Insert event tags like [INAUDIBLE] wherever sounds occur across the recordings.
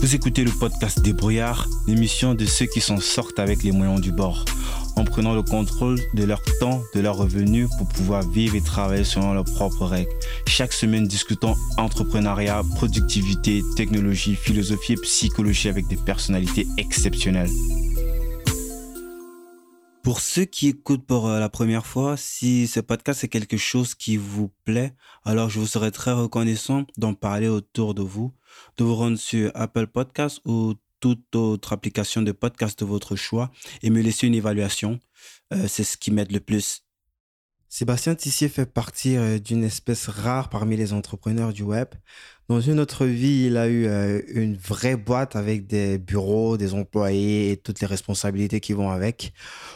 Vous écoutez le podcast Débrouillard, l'émission de ceux qui s'en sortent avec les moyens du bord, en prenant le contrôle de leur temps, de leurs revenus pour pouvoir vivre et travailler selon leurs propres règles. Chaque semaine, discutons entrepreneuriat, productivité, technologie, philosophie et psychologie avec des personnalités exceptionnelles. Pour ceux qui écoutent pour euh, la première fois, si ce podcast est quelque chose qui vous plaît, alors je vous serais très reconnaissant d'en parler autour de vous, de vous rendre sur Apple Podcast ou toute autre application de podcast de votre choix et me laisser une évaluation. Euh, c'est ce qui m'aide le plus. Sébastien Tissier fait partie euh, d'une espèce rare parmi les entrepreneurs du web. Dans une autre vie, il a eu euh, une vraie boîte avec des bureaux, des employés et toutes les responsabilités qui vont avec.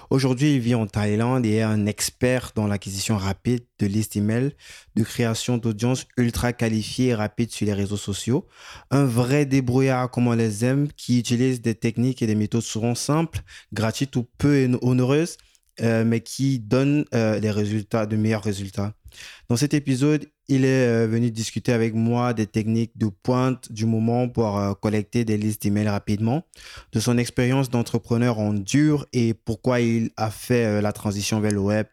Aujourd'hui, il vit en Thaïlande et est un expert dans l'acquisition rapide de listes email, de création d'audience ultra qualifiées et rapides sur les réseaux sociaux. Un vrai débrouillard comme on les aime qui utilise des techniques et des méthodes souvent simples, gratuites ou peu onéreuses euh, mais qui donne euh, des résultats, de meilleurs résultats. Dans cet épisode, il est euh, venu discuter avec moi des techniques de pointe du moment pour collecter des listes d'emails rapidement, de son expérience d'entrepreneur en dur et pourquoi il a fait la transition vers le web.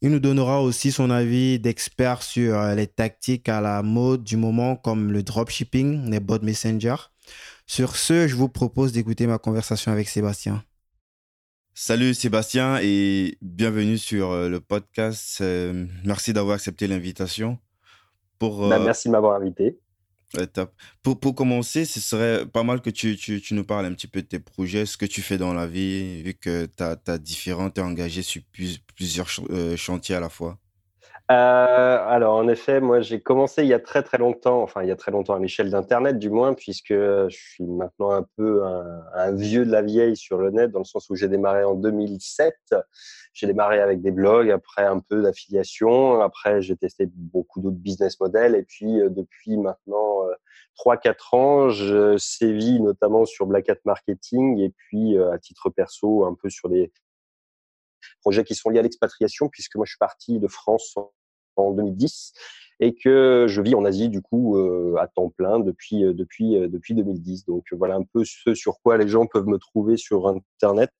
Il nous donnera aussi son avis d'expert sur les tactiques à la mode du moment comme le dropshipping, les bot messenger. Sur ce, je vous propose d'écouter ma conversation avec Sébastien. Salut Sébastien et bienvenue sur euh, le podcast. Euh, merci d'avoir accepté l'invitation. Pour, bah, euh, merci de m'avoir invité. Pour, pour, commencer, ce serait pas mal que tu, tu, tu, nous parles un petit peu de tes projets, ce que tu fais dans la vie, vu que tu as, as différents, tu es engagé sur plusieurs chantiers à la fois. Euh, alors, en effet, moi, j'ai commencé il y a très très longtemps, enfin il y a très longtemps à l'échelle d'Internet du moins, puisque je suis maintenant un peu un, vieux de la vieille sur le net, dans le sens où j'ai démarré en 2007. J'ai démarré avec des blogs, après un peu d'affiliation, après j'ai testé beaucoup d'autres business models, et puis euh, depuis maintenant euh, 3-4 ans, je sévis notamment sur Black Hat Marketing, et puis euh, à titre perso, un peu sur des projets qui sont liés à l'expatriation, puisque moi je suis parti de France en 2010 et que je vis en Asie du coup euh, à temps plein depuis euh, depuis euh, depuis 2010. Donc voilà un peu ce sur quoi les gens peuvent me trouver sur internet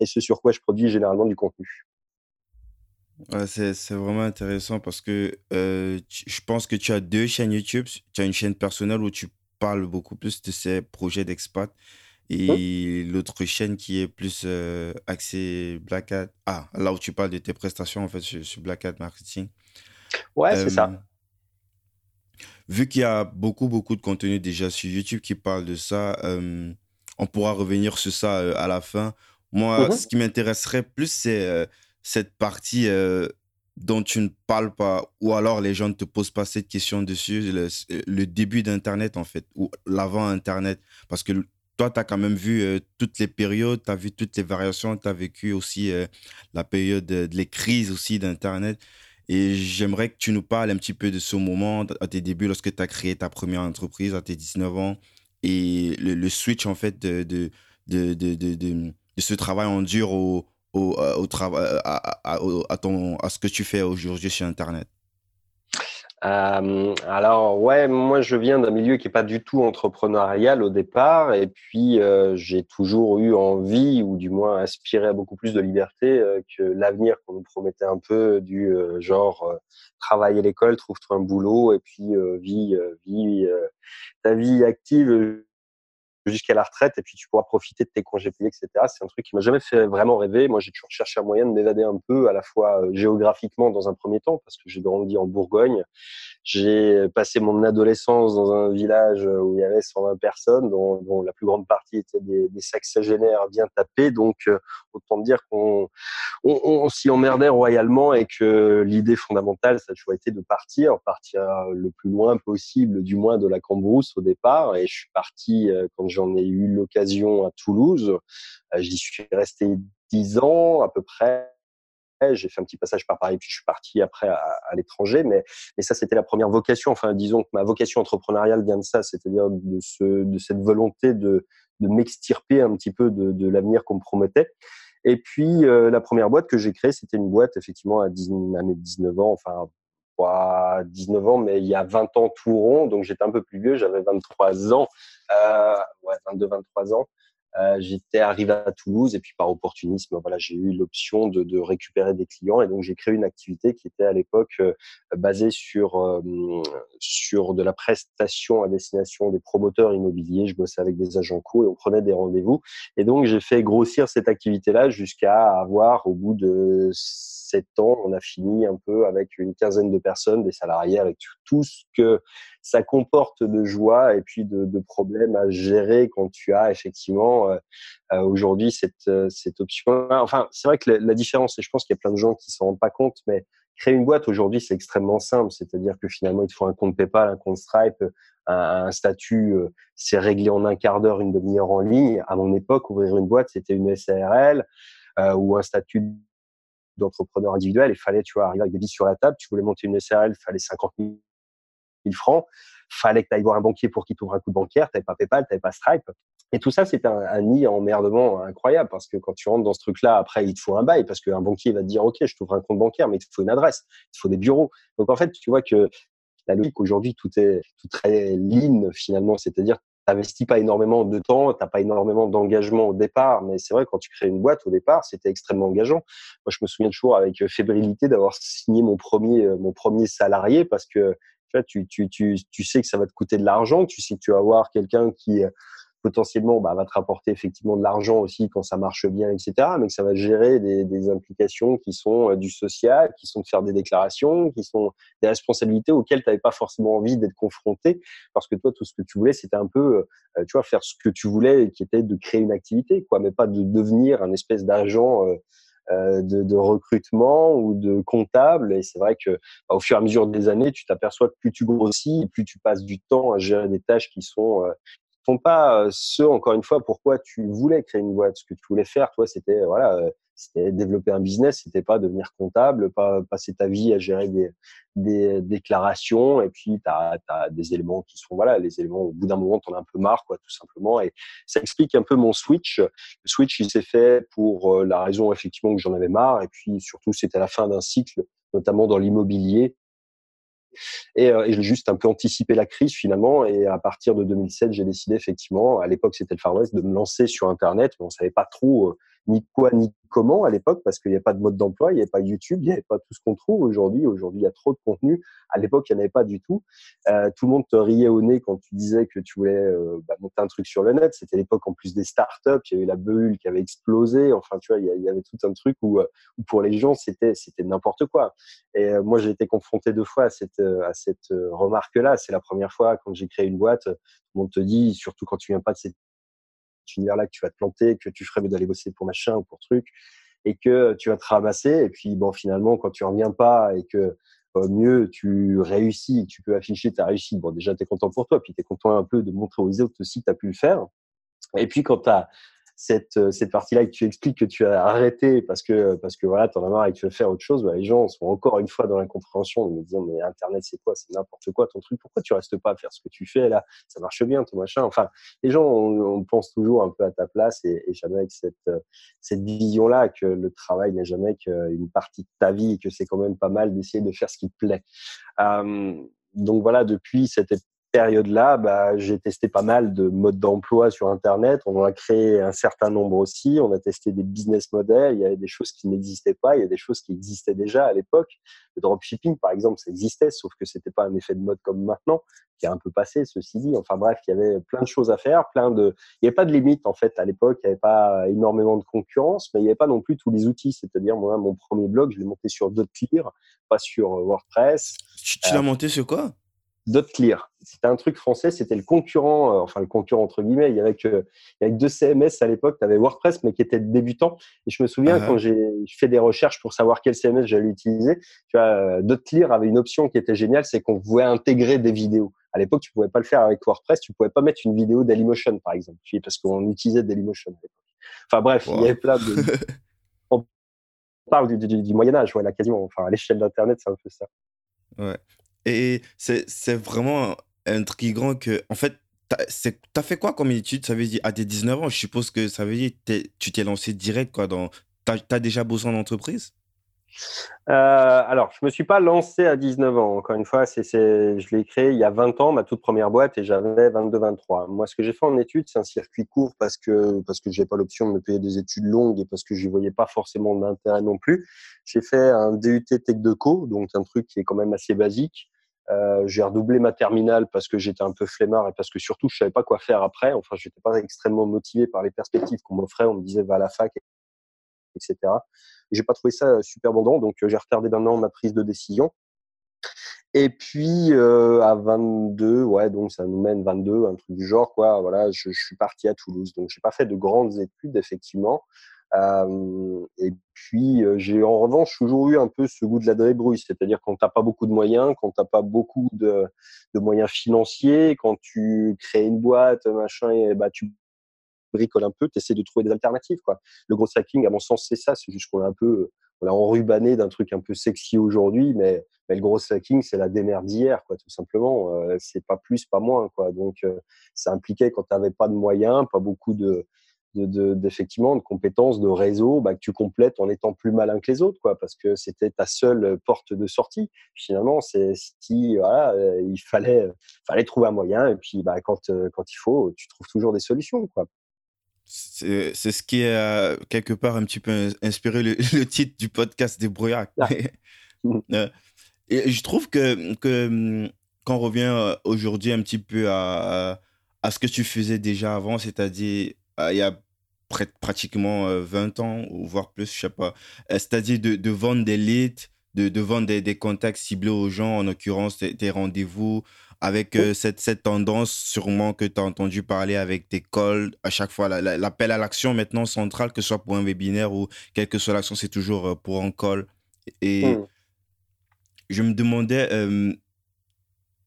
et ce sur quoi je produis généralement du contenu. c'est, vraiment intéressant parce que je pense que tu as deux chaînes YouTube. Tu as une chaîne personnelle où tu parles beaucoup plus de ces projets d'expat et l'autre chaîne qui est plus axée Black Hat. Ah, là où tu parles de tes prestations en fait sur Black Hat Marketing. Ouais, c'est ça. Vu qu'il y a beaucoup, beaucoup de contenu déjà sur YouTube qui parle de ça, on pourra revenir sur ça à la fin. Moi, mmh ce qui m'intéresserait plus, c'est cette partie dont tu ne parles pas, ou alors les gens ne te posent pas cette question dessus, le, début d'Internet, en fait, ou l'avant-Internet. Parce que toi, tu as quand même vu toutes les périodes, tu as vu toutes les variations, tu as vécu aussi la période de, les crises aussi d'Internet. Et j'aimerais que tu nous parles un petit peu de ce moment, à tes débuts, lorsque tu as créé ta première entreprise à tes 19 ans, et le, switch, en fait, de, ce travail en dur au, au, euh, travail, à, à, à ce que tu fais aujourd'hui sur Internet. Euh, alors ouais, moi je viens d'un milieu qui est pas du tout entrepreneurial au départ, et puis euh, j'ai toujours eu envie, ou du moins aspiré à beaucoup plus de liberté euh, que l'avenir qu'on nous promettait un peu du euh, genre travaille à l'école, trouve-toi un boulot, et puis vis, vis ta vie active jusqu'à la retraite et puis tu pourras profiter de tes congés payés, etc. C'est un truc qui m'a jamais fait vraiment rêver. Moi, j'ai toujours cherché un moyen de m'évader un peu, à la fois euh, géographiquement dans un premier temps, parce que j'ai grandi en Bourgogne. J'ai passé mon adolescence dans un village où il y avait 120 personnes, dont, la plus grande partie étaient des, des bien tapés. Donc, euh, autant dire qu'on on, on, s'y emmerdait royalement et que l'idée fondamentale, ça a toujours été de partir, partir le plus loin possible, du moins de la Cambrousse au départ. Et je suis parti euh, quand j'en ai eu l'occasion à Toulouse. Euh, j'y suis resté dix ans à peu près. J'ai fait un petit passage par Paris, puis je suis parti après à, l'étranger. Mais, ça, c'était la première vocation. Enfin, disons que ma vocation entrepreneuriale vient de ça, c'est-à-dire de, ce, de cette volonté de, m'extirper un petit peu de, de l'avenir qu'on me promettait. Et puis, euh, la première boîte que j'ai créée, c'était une boîte, effectivement, à, 19, à mes 19 ans, enfin, 23, 19 ans, mais il y a 20 ans tout rond, donc j'étais un peu plus vieux, j'avais 23 ans, euh, ouais, 22, 23 ans. Euh, j'étais arrivé à Toulouse et puis par opportunisme, voilà, j'ai eu l'option de, récupérer des clients et donc j'ai créé une activité qui était à l'époque euh, basée sur sur de la prestation à destination des promoteurs immobiliers. Je bossais avec des agents co et on prenait des rendez-vous et donc j'ai fait grossir cette activité-là jusqu'à avoir au bout de sept ans, on a fini un peu avec une quinzaine de personnes, des salariés, avec tout ce que ça comporte de joie et puis de, problèmes à gérer quand tu as effectivement euh, euh aujourd'hui cette, euh, cette option. Enfin, c'est vrai que la, différence, et je pense qu'il y a plein de gens qui s'en rendent pas compte, mais créer une boîte aujourd'hui, c'est extrêmement simple. C'est-à-dire que finalement, il te faut un compte PayPal, un compte Stripe, un, statut, c'est réglé en un quart d'heure, une demi-heure en ligne. À mon époque, ouvrir une boîte, c'était une SARL ou un statut d'entrepreneur individuel. Il fallait, tu vois, arriver avec des billes sur la table. Tu voulais monter une SARL, il fallait 50 000 francs. Fallait que tu ailles voir un banquier pour qu'il t'ouvre un compte bancaire. T'avais pas PayPal, t'avais pas Stripe. Et tout ça, c'était un, un nid emmerdement incroyable parce que quand tu rentres dans ce truc-là, après, il te faut un bail parce qu'un banquier va te dire, OK, je t'ouvre un compte bancaire, mais il te faut une adresse, il te faut des bureaux. Donc, en fait, tu vois que la logique aujourd'hui, tout est tout très lean finalement, c'est-à-dire n'investis pas énormément de temps, t'as pas énormément d'engagement au départ, mais c'est vrai quand tu crées une boîte au départ, c'était extrêmement engageant. Moi, je me souviens toujours avec fébrilité d'avoir signé mon premier mon premier salarié parce que tu, tu, tu, tu, tu sais que ça va te coûter de l'argent, tu sais que tu vas avoir quelqu'un qui potentiellement bah, va te rapporter effectivement de l'argent aussi quand ça marche bien, etc. Mais que ça va gérer des, des implications qui sont euh, du social, qui sont de faire des déclarations, qui sont des responsabilités auxquelles tu n'avais pas forcément envie d'être confronté, parce que toi, tout ce que tu voulais, c'était un peu, euh, tu vois, faire ce que tu voulais, qui était de créer une activité, quoi, mais pas de devenir un espèce d'agent. Euh, de, de, recrutement ou de comptable. Et c'est vrai que bah, au fur et à mesure des années, tu t'aperçois que plus tu grossis, plus tu passes du temps à gérer des tâches qui sont sont pas ce, encore une fois, pourquoi tu voulais créer une boîte. Ce que tu voulais faire, toi, c'était voilà, c'était développer un business, c'était pas devenir comptable, pas passer ta vie à gérer des, des déclarations et puis tu as, des éléments qui sont voilà, les éléments au bout d'un moment tu en as un peu marre quoi tout simplement et ça explique un peu mon switch. Le switch il s'est fait pour la raison effectivement que j'en avais marre et puis surtout c'était la fin d'un cycle notamment dans l'immobilier et, euh, j'ai juste un peu anticipé la crise finalement. Et à partir de 2007, j'ai décidé effectivement, à l'époque c'était le Far West, de me lancer sur Internet. Mais on savait pas trop euh, ni quoi ni comment à l'époque parce qu'il n'y avait pas de mode d'emploi, il n'y avait pas YouTube, il n'y avait pas tout ce qu'on trouve aujourd'hui. Aujourd'hui, il y a trop de contenu. À l'époque, il n'y en avait pas du tout. Euh, tout le monde te riait au nez quand tu disais que tu voulais euh, bah, monter un truc sur le net. C'était l'époque en plus des startups. Il y avait la bulle qui avait explosé. Enfin, tu vois, il y avait tout un truc où, euh, où pour les gens, c'était c'était n'importe quoi. Et moi, j'ai été confronté deux fois à cette à cette remarque-là. C'est la première fois quand j'ai créé une boîte. Monde te dit, surtout quand tu viens pas de cette univers-là que tu vas te planter, que tu ferais d'aller bosser pour machin ou pour truc, et que tu vas te ramasser. Et puis, bon, finalement, quand tu reviens pas et que euh, mieux tu réussis, tu peux afficher ta réussite, bon, déjà, tu es content pour toi, puis tu es content un peu de montrer aux autres aussi que tu as pu le faire. Et puis, quand tu as cette, euh, cette partie-là que tu expliques que tu as arrêté parce que, parce que voilà, en as marre et que tu veux faire autre chose, bah, les gens sont encore une fois dans l'incompréhension de me dire, mais Internet, c'est quoi? C'est n'importe quoi ton truc. Pourquoi tu restes pas à faire ce que tu fais là? Ça marche bien, ton machin. Enfin, les gens, on, pense toujours un peu à ta place et, et jamais avec cette, euh, cette vision-là que le travail n'est jamais qu'une partie de ta vie et que c'est quand même pas mal d'essayer de faire ce qui te plaît. Euh, donc voilà, depuis cette période-là, bah, j'ai testé pas mal de modes d'emploi sur Internet. On en a créé un certain nombre aussi. On a testé des business models. Il y avait des choses qui n'existaient pas. Il y a des choses qui existaient déjà à l'époque. Le dropshipping, par exemple, ça existait, sauf que c'était pas un effet de mode comme maintenant, qui a un peu passé, ceci dit. Enfin bref, il y avait plein de choses à faire, plein de, il n'y avait pas de limite, en fait, à l'époque. Il n'y avait pas énormément de concurrence, mais il n'y avait pas non plus tous les outils. C'est-à-dire, moi, mon premier blog, je l'ai monté sur Dotclear, pas sur WordPress. Tu, tu l'as euh, monté sur quoi? DotClear. C'était un truc français, c'était le concurrent, euh, enfin le concurrent entre guillemets. Il y avait que, il y avait deux CMS à l'époque. Tu avais WordPress, mais qui était débutant. Et je me souviens uh -huh. quand j'ai fait des recherches pour savoir quel CMS j'allais utiliser, tu vois, euh, DotClear avait une option qui était géniale, c'est qu'on pouvait intégrer des vidéos. À l'époque, tu pouvais pas le faire avec WordPress, tu pouvais pas mettre une vidéo Dailymotion, par exemple, parce qu'on utilisait Dailymotion à l'époque. Enfin bref, wow. il y avait plein de. [LAUGHS] On parle du, du, du Moyen Âge, ouais, là quasiment. Enfin, à l'échelle d'Internet, c'est un peu ça. Ouais. Et c'est vraiment intriguant que, en fait, tu as fait quoi comme étude? Ça veut dire, à tes 19 ans, je suppose que ça veut dire que tu t'es lancé direct, quoi, dans... Tu as, déjà bossé en entreprise? Euh, alors, je me suis pas lancé à 19 ans. Encore une fois, c'est, je l'ai créé il y a 20 ans, ma toute première boîte, et j'avais 22-23. Moi, ce que j'ai fait en études, c'est un circuit court parce que parce que pas l'option de me payer des études longues et parce que j'y voyais pas forcément d'intérêt non plus. J'ai fait un DUT Tech de Co, donc un truc qui est quand même assez basique. Euh, j'ai redoublé ma terminale parce que j'étais un peu flemmard et parce que surtout je savais pas quoi faire après. Enfin, j'étais pas extrêmement motivé par les perspectives qu'on m'offrait. On me disait va à la fac, etc. Et j'ai pas trouvé ça euh, super abondant, donc euh, j'ai retardé d'un an ma prise de décision. Et puis à 22, ouais, donc ça nous mène 22, un truc du genre, quoi. Voilà, je, je suis parti à Toulouse, donc j'ai pas fait de grandes études effectivement. Et puis j'ai en revanche toujours eu un peu ce goût de la débrouille, c'est-à-dire quand t'as pas beaucoup de moyens, quand t'as pas beaucoup de, de, moyens financiers, quand tu crées une boîte, machin, et bah tu bricole un peu, tu essaies de trouver des alternatives. Quoi. Le gros hacking, à mon sens, c'est ça. C'est juste qu'on a un peu, on a enrubané d'un truc un peu sexy aujourd'hui, mais, mais, le gros hacking, c'est la démerde d'hier, quoi, tout simplement. Euh, c'est pas plus, pas moins, quoi. Donc, euh, ça impliquait quand tu n'avais pas de moyens, pas beaucoup de, d'effectivement de, de, compétences, de réseau, bah, que tu complètes en étant plus malin que les autres, quoi, parce que c'était ta seule porte de sortie. Finalement, c'est si voilà, euh, il fallait, fallait trouver un moyen, et puis bah, quand, quand il faut, tu trouves toujours des solutions, quoi. C'est ce qui a quelque part un petit peu inspiré [LAUGHS] le, titre du podcast des brouillards. Ah. [LAUGHS] Euh, et je trouve que, que hum, quand on revient euh, aujourd'hui un petit peu à, à, ce que tu faisais déjà avant, c'est-à-dire il y a pratiquement 20 euh, ans, ou voire plus, je sais pas, c'est-à-dire de, de, vendre des leads, de, de vendre des, des, contacts ciblés aux gens, en l'occurrence des rendez-vous, avec euh, cette, cette tendance sûrement que tu as entendu parler avec tes calls à chaque fois, l'appel à l'action maintenant central, que ce soit pour un webinaire ou quelle que soit l'action, c'est toujours euh, pour un call. Et mmh. je me demandais,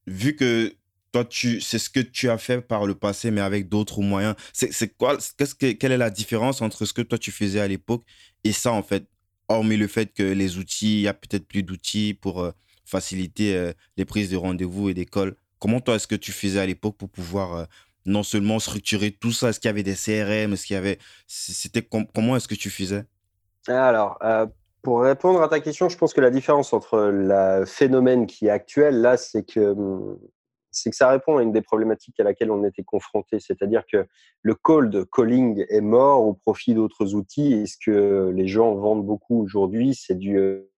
vu que toi, c'est ce que tu as fait par le passé, mais avec d'autres moyens, c'est, quoi, quelle est la différence entre ce que toi tu faisais à l'époque et ça, en fait, hormis le fait que les outils, il y a peut-être plus d'outils pour euh, faciliter les prises de rendez-vous et calls Comment toi, est-ce que tu faisais à l'époque pour pouvoir euh, non seulement structurer tout ça? Est-ce qu'il y avait des CRM Est-ce qu'il y avait. Comment est-ce que tu faisais? Alors, euh, pour répondre à ta question, je pense que la différence entre le phénomène qui est actuel, là, c'est que hum, c'est que ça répond à une des problématiques à laquelle on était confronté, c'est-à-dire que le cold calling est mort au profit d'autres outils et ce que les gens vendent beaucoup aujourd'hui, c'est du euh,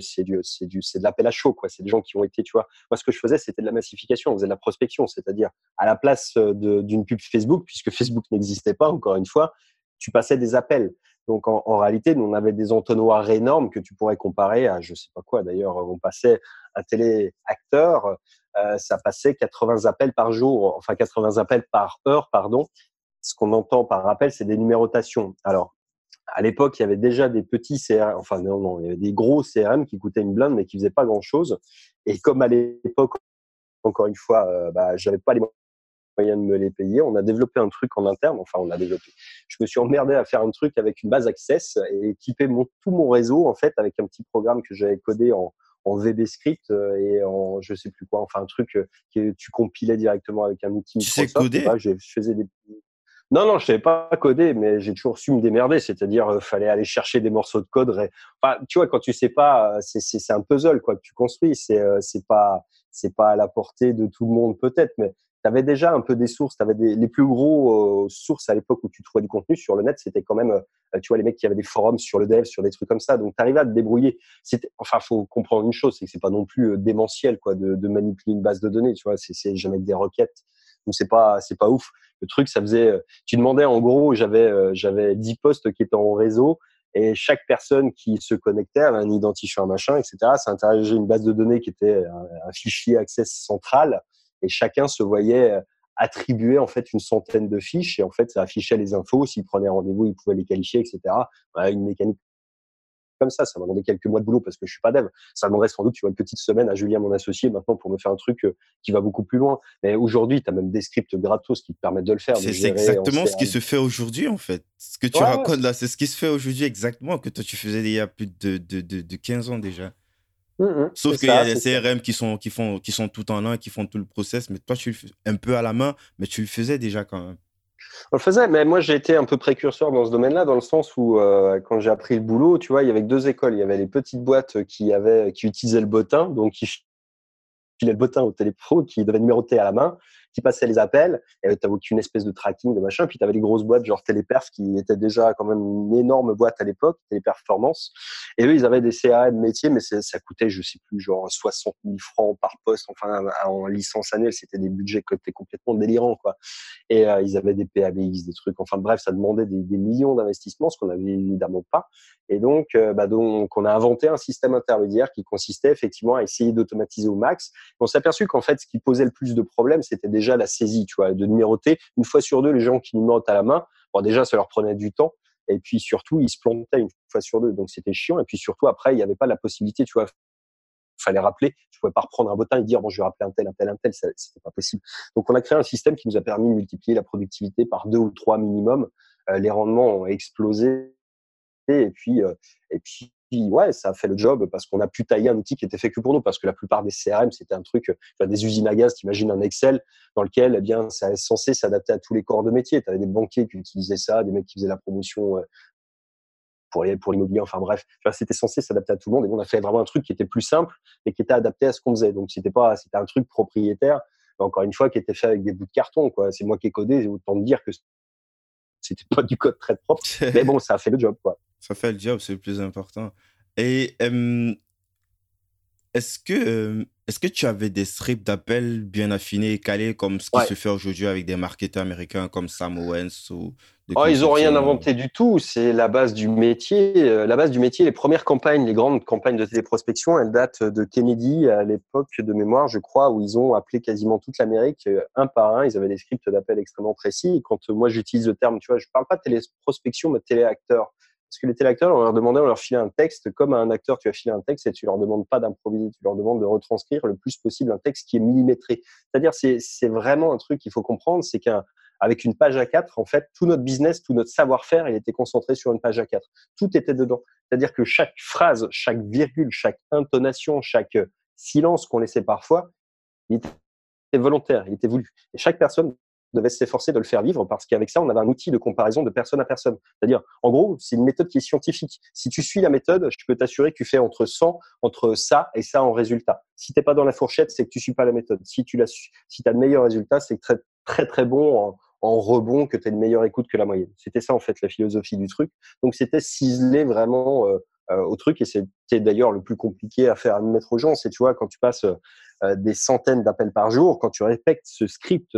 c'est du, c'est du, c'est de l'appel à chaud, quoi. C'est des gens qui ont été, tu vois. Moi, ce que je faisais, c'était de la massification. On faisait de la prospection, c'est-à-dire à la place euh, d'une pub Facebook, puisque [LAUGHS] Facebook n'existait pas, encore une fois, tu passais des appels. Donc, en, réalité, nous, on avait des entonnoirs énormes que tu pourrais comparer à, je sais pas quoi. D'ailleurs, on passait un téléacteur, euh, ça passait 80 appels par jour, enfin 80 appels par heure, pardon. Ce qu'on entend par appel, c'est des numérotations. Alors, à l'époque, il y avait déjà des petits CRM, enfin non, non, il y avait des gros CRM qui coûtaient une blinde mais qui faisaient pas grand chose. Et comme à l'époque, encore une fois, euh, bah, j'avais pas les moyens de me les payer, on a développé un truc en interne. Enfin, on a développé. Je me suis emmerdé à faire un truc avec une base Access et équiper mon, tout mon réseau en fait avec un petit programme que j'avais codé en, en VB script euh, et en je sais plus quoi, enfin un truc euh, que tu compilais directement avec un outil. Tu sais coder Je faisais des non, non, je savais pas coder, mais j'ai toujours su me démerder. C'est-à-dire, euh, fallait aller chercher des morceaux de code. Enfin, tu vois, quand tu sais pas, euh, c'est un puzzle quoi que tu construis. C'est euh, c'est pas c'est pas à la portée de tout le monde peut-être, mais tu avais déjà un peu des sources. Tu avais les plus gros sources à l'époque où tu trouvais du contenu sur le net. C'était quand même, tu vois, les mecs qui avaient des forums sur le dev, sur des trucs comme ça. Donc, tu arrivais à te débrouiller. Enfin, faut comprendre une chose, c'est que c'est pas non plus démentiel quoi de, manipuler une base de données. Tu vois, c'est jamais des requêtes donc c'est pas c'est pas ouf. Le truc, ça faisait, euh, tu demandais en gros, j'avais euh, j'avais 10 postes qui étaient en réseau et chaque personne qui se connectait avait un identifiant machin, etc. Ça interrogeait une base de données qui était un, fichier access central et chacun se voyait euh, attribuer en fait une centaine de fiches et en fait ça affichait les infos. S'il prenait rendez-vous, il pouvait les qualifier, etc. une mécanique comme ça. Ça m'a demandé quelques mois de boulot parce que je suis pas dev. Ça demanderait sans doute, tu vois, une petite semaine à Julien, mon associé, maintenant pour me faire un truc euh, qui va beaucoup plus loin. Mais aujourd'hui, tu as même des scripts gratos qui te permettent de le faire. C'est exactement ce qui se fait aujourd'hui, en fait. Ce que tu racontes là, c'est ce qui se fait aujourd'hui exactement, que toi tu faisais il y a plus de, de, de, 15 ans déjà. Mmh, mmh. Sauf qu'il y a des CRM qui sont, qui, font, qui sont tout en un, qui font tout le process, mais toi, tu le fais un peu à la main, mais tu le faisais déjà quand même. On le faisait, mais moi j'ai été un peu précurseur dans ce domaine-là, dans le sens où euh, quand j'ai appris le boulot, tu vois, il y avait deux écoles. Il y avait les petites boîtes qui avaient, qui utilisaient le bottin, donc qui filaient le bottin au téléphone, qui devaient numéroter à la main, qui passaient les appels, et tu aucune espèce de tracking, de machin. Puis tu avais les grosses boîtes, genre Téléperf, qui étaient déjà quand même une énorme boîte à l'époque, Téléperformance. Et eux, ils avaient des CRM métiers, mais ça coûtait, je sais plus, genre 60 000 francs par poste. Enfin, en licence annuelle, c'était des budgets étaient complètement délirants, quoi. Et euh, ils avaient des PABX, des trucs. Enfin, bref, ça demandait des, des millions d'investissements, ce qu'on avait évidemment pas. Et donc, euh, bah, donc, on a inventé un système intermédiaire qui consistait effectivement à essayer d'automatiser au max. On s'est aperçu qu'en fait, ce qui posait le plus de problèmes, c'était déjà la saisie, tu vois, de numéroter. Une fois sur deux, les gens qui numérotent à la main, bon, déjà, ça leur prenait du temps. Et puis surtout, ils se plantaient une fois sur deux. Donc, c'était chiant. Et puis surtout, après, il n'y avait pas la possibilité, tu vois, fallait rappeler. Je pouvais pas reprendre un bottin et dire bon, je vais rappeler un tel, un tel, un tel. C'était pas possible. Donc, on a créé un système qui nous a permis de multiplier la productivité par deux ou trois minimum. Euh, les rendements ont explosé. Et puis, euh, et puis, ouais, ça a fait le job parce qu'on a pu tailler un outil qui était fait que pour nous. Parce que la plupart des CRM, c'était un truc, enfin, des usines à gaz, t'imagines un Excel dans lequel, eh bien, ça est censé s'adapter à tous les corps de métier. Tu avais des banquiers qui utilisaient ça, des mecs qui faisaient la promotion pour les, pour l'immobilier. Enfin, bref, c'était censé s'adapter à tout le monde. Et on a fait vraiment un truc qui était plus simple et qui était adapté à ce qu'on faisait. Donc, c'était pas, c'était un truc propriétaire. encore une fois, qui était fait avec des bouts de carton, quoi. C'est moi qui ai codé. Autant me dire que c'était pas du code très propre. [LAUGHS] mais bon, ça a fait le job, quoi. Ça fait le job, c'est le plus important. Et est-ce que, est-ce que tu avais des scripts d'appel bien affinés et calés comme ce qui se fait aujourd'hui avec des marketeurs américains comme Sam Owens ou Oh, ils n'ont rien inventé du tout. C'est la base du métier. La base du métier, les premières campagnes, les grandes campagnes de téléprospection, elles datent de Kennedy à l'époque de mémoire, je crois, où ils ont appelé quasiment toute l'Amérique un par un. Ils avaient des scripts d'appel extrêmement précis. quand moi j'utilise le terme, tu vois, je parle pas de téléprospection, mais de téléacteur. Parce que les téléacteurs, on leur demandait, on leur filait un texte, comme à un acteur, tu as filé un texte et tu leur demandes pas d'improviser, tu leur demandes de retranscrire le plus possible un texte qui est millimétré. C'est-à-dire, c'est vraiment un truc qu'il faut comprendre, c'est qu'avec une page A4, en fait, tout notre business, tout notre savoir-faire, il était concentré sur une page A4. Tout était dedans. C'est-à-dire que chaque phrase, chaque virgule, chaque intonation, chaque silence qu'on laissait parfois, il était volontaire, il était voulu. Et chaque personne devait s'efforcer de le faire vivre parce qu'avec ça, on avait un outil de comparaison de personne à personne. C'est-à-dire, en gros, c'est une méthode qui est scientifique. Si tu suis la méthode, je peux t'assurer que tu fais entre 100, entre ça et ça en résultat. Si t'es pas dans la fourchette, c'est que tu suis pas la méthode. Si tu l'as, si as de meilleurs résultats, c'est très, très, très bon en, rebond que tu as une meilleure écoute que la moyenne. C'était ça, en fait, la philosophie du truc. Donc, c'était ciselé vraiment euh, euh, au truc et c'était d'ailleurs le plus compliqué à faire admettre aux gens. C'est, tu vois, quand tu passes euh, des centaines d'appels par jour, quand tu répètes ce script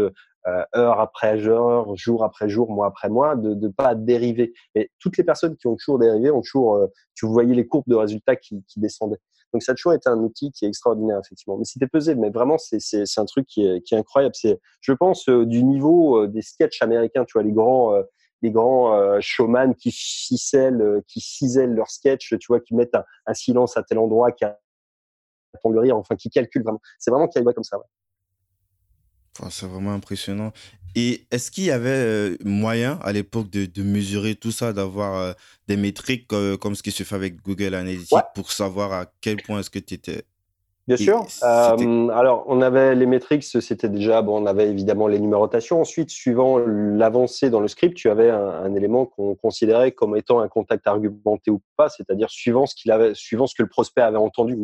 euh, heure après heure, jour après jour, mois après mois, de ne pas dériver. Mais toutes les personnes qui ont toujours dérivé ont toujours, euh, tu voyais les courbes de résultats qui, qui, descendaient. Donc ça a toujours été un outil qui est extraordinaire effectivement. Mais c'était pesé, mais vraiment c'est un truc qui est, qui est incroyable. C'est, je pense, euh, du niveau des sketchs américains, tu vois les grands les grands showman qui ficellent, qui cisèlent leurs sketchs, tu vois, qui mettent un, silence à tel endroit, qui attend le rire, enfin qui calculent vraiment. C'est vraiment qui comme ça. Ouais c'est vraiment impressionnant. Et est-ce qu'il y avait euh, moyen à l'époque de, de, mesurer tout ça, d'avoir euh, des métriques euh, comme ce qui se fait avec Google Analytics pour savoir à quel point est-ce que tu étais Bien sûr. alors, on avait les métriques, c'était déjà, bon, on avait évidemment les numérotations. Ensuite, suivant l'avancée dans le script, tu avais un, un élément qu'on considérait comme étant un contact argumenté ou pas, c'est-à-dire suivant ce qu'il avait, suivant ce que le prospect avait entendu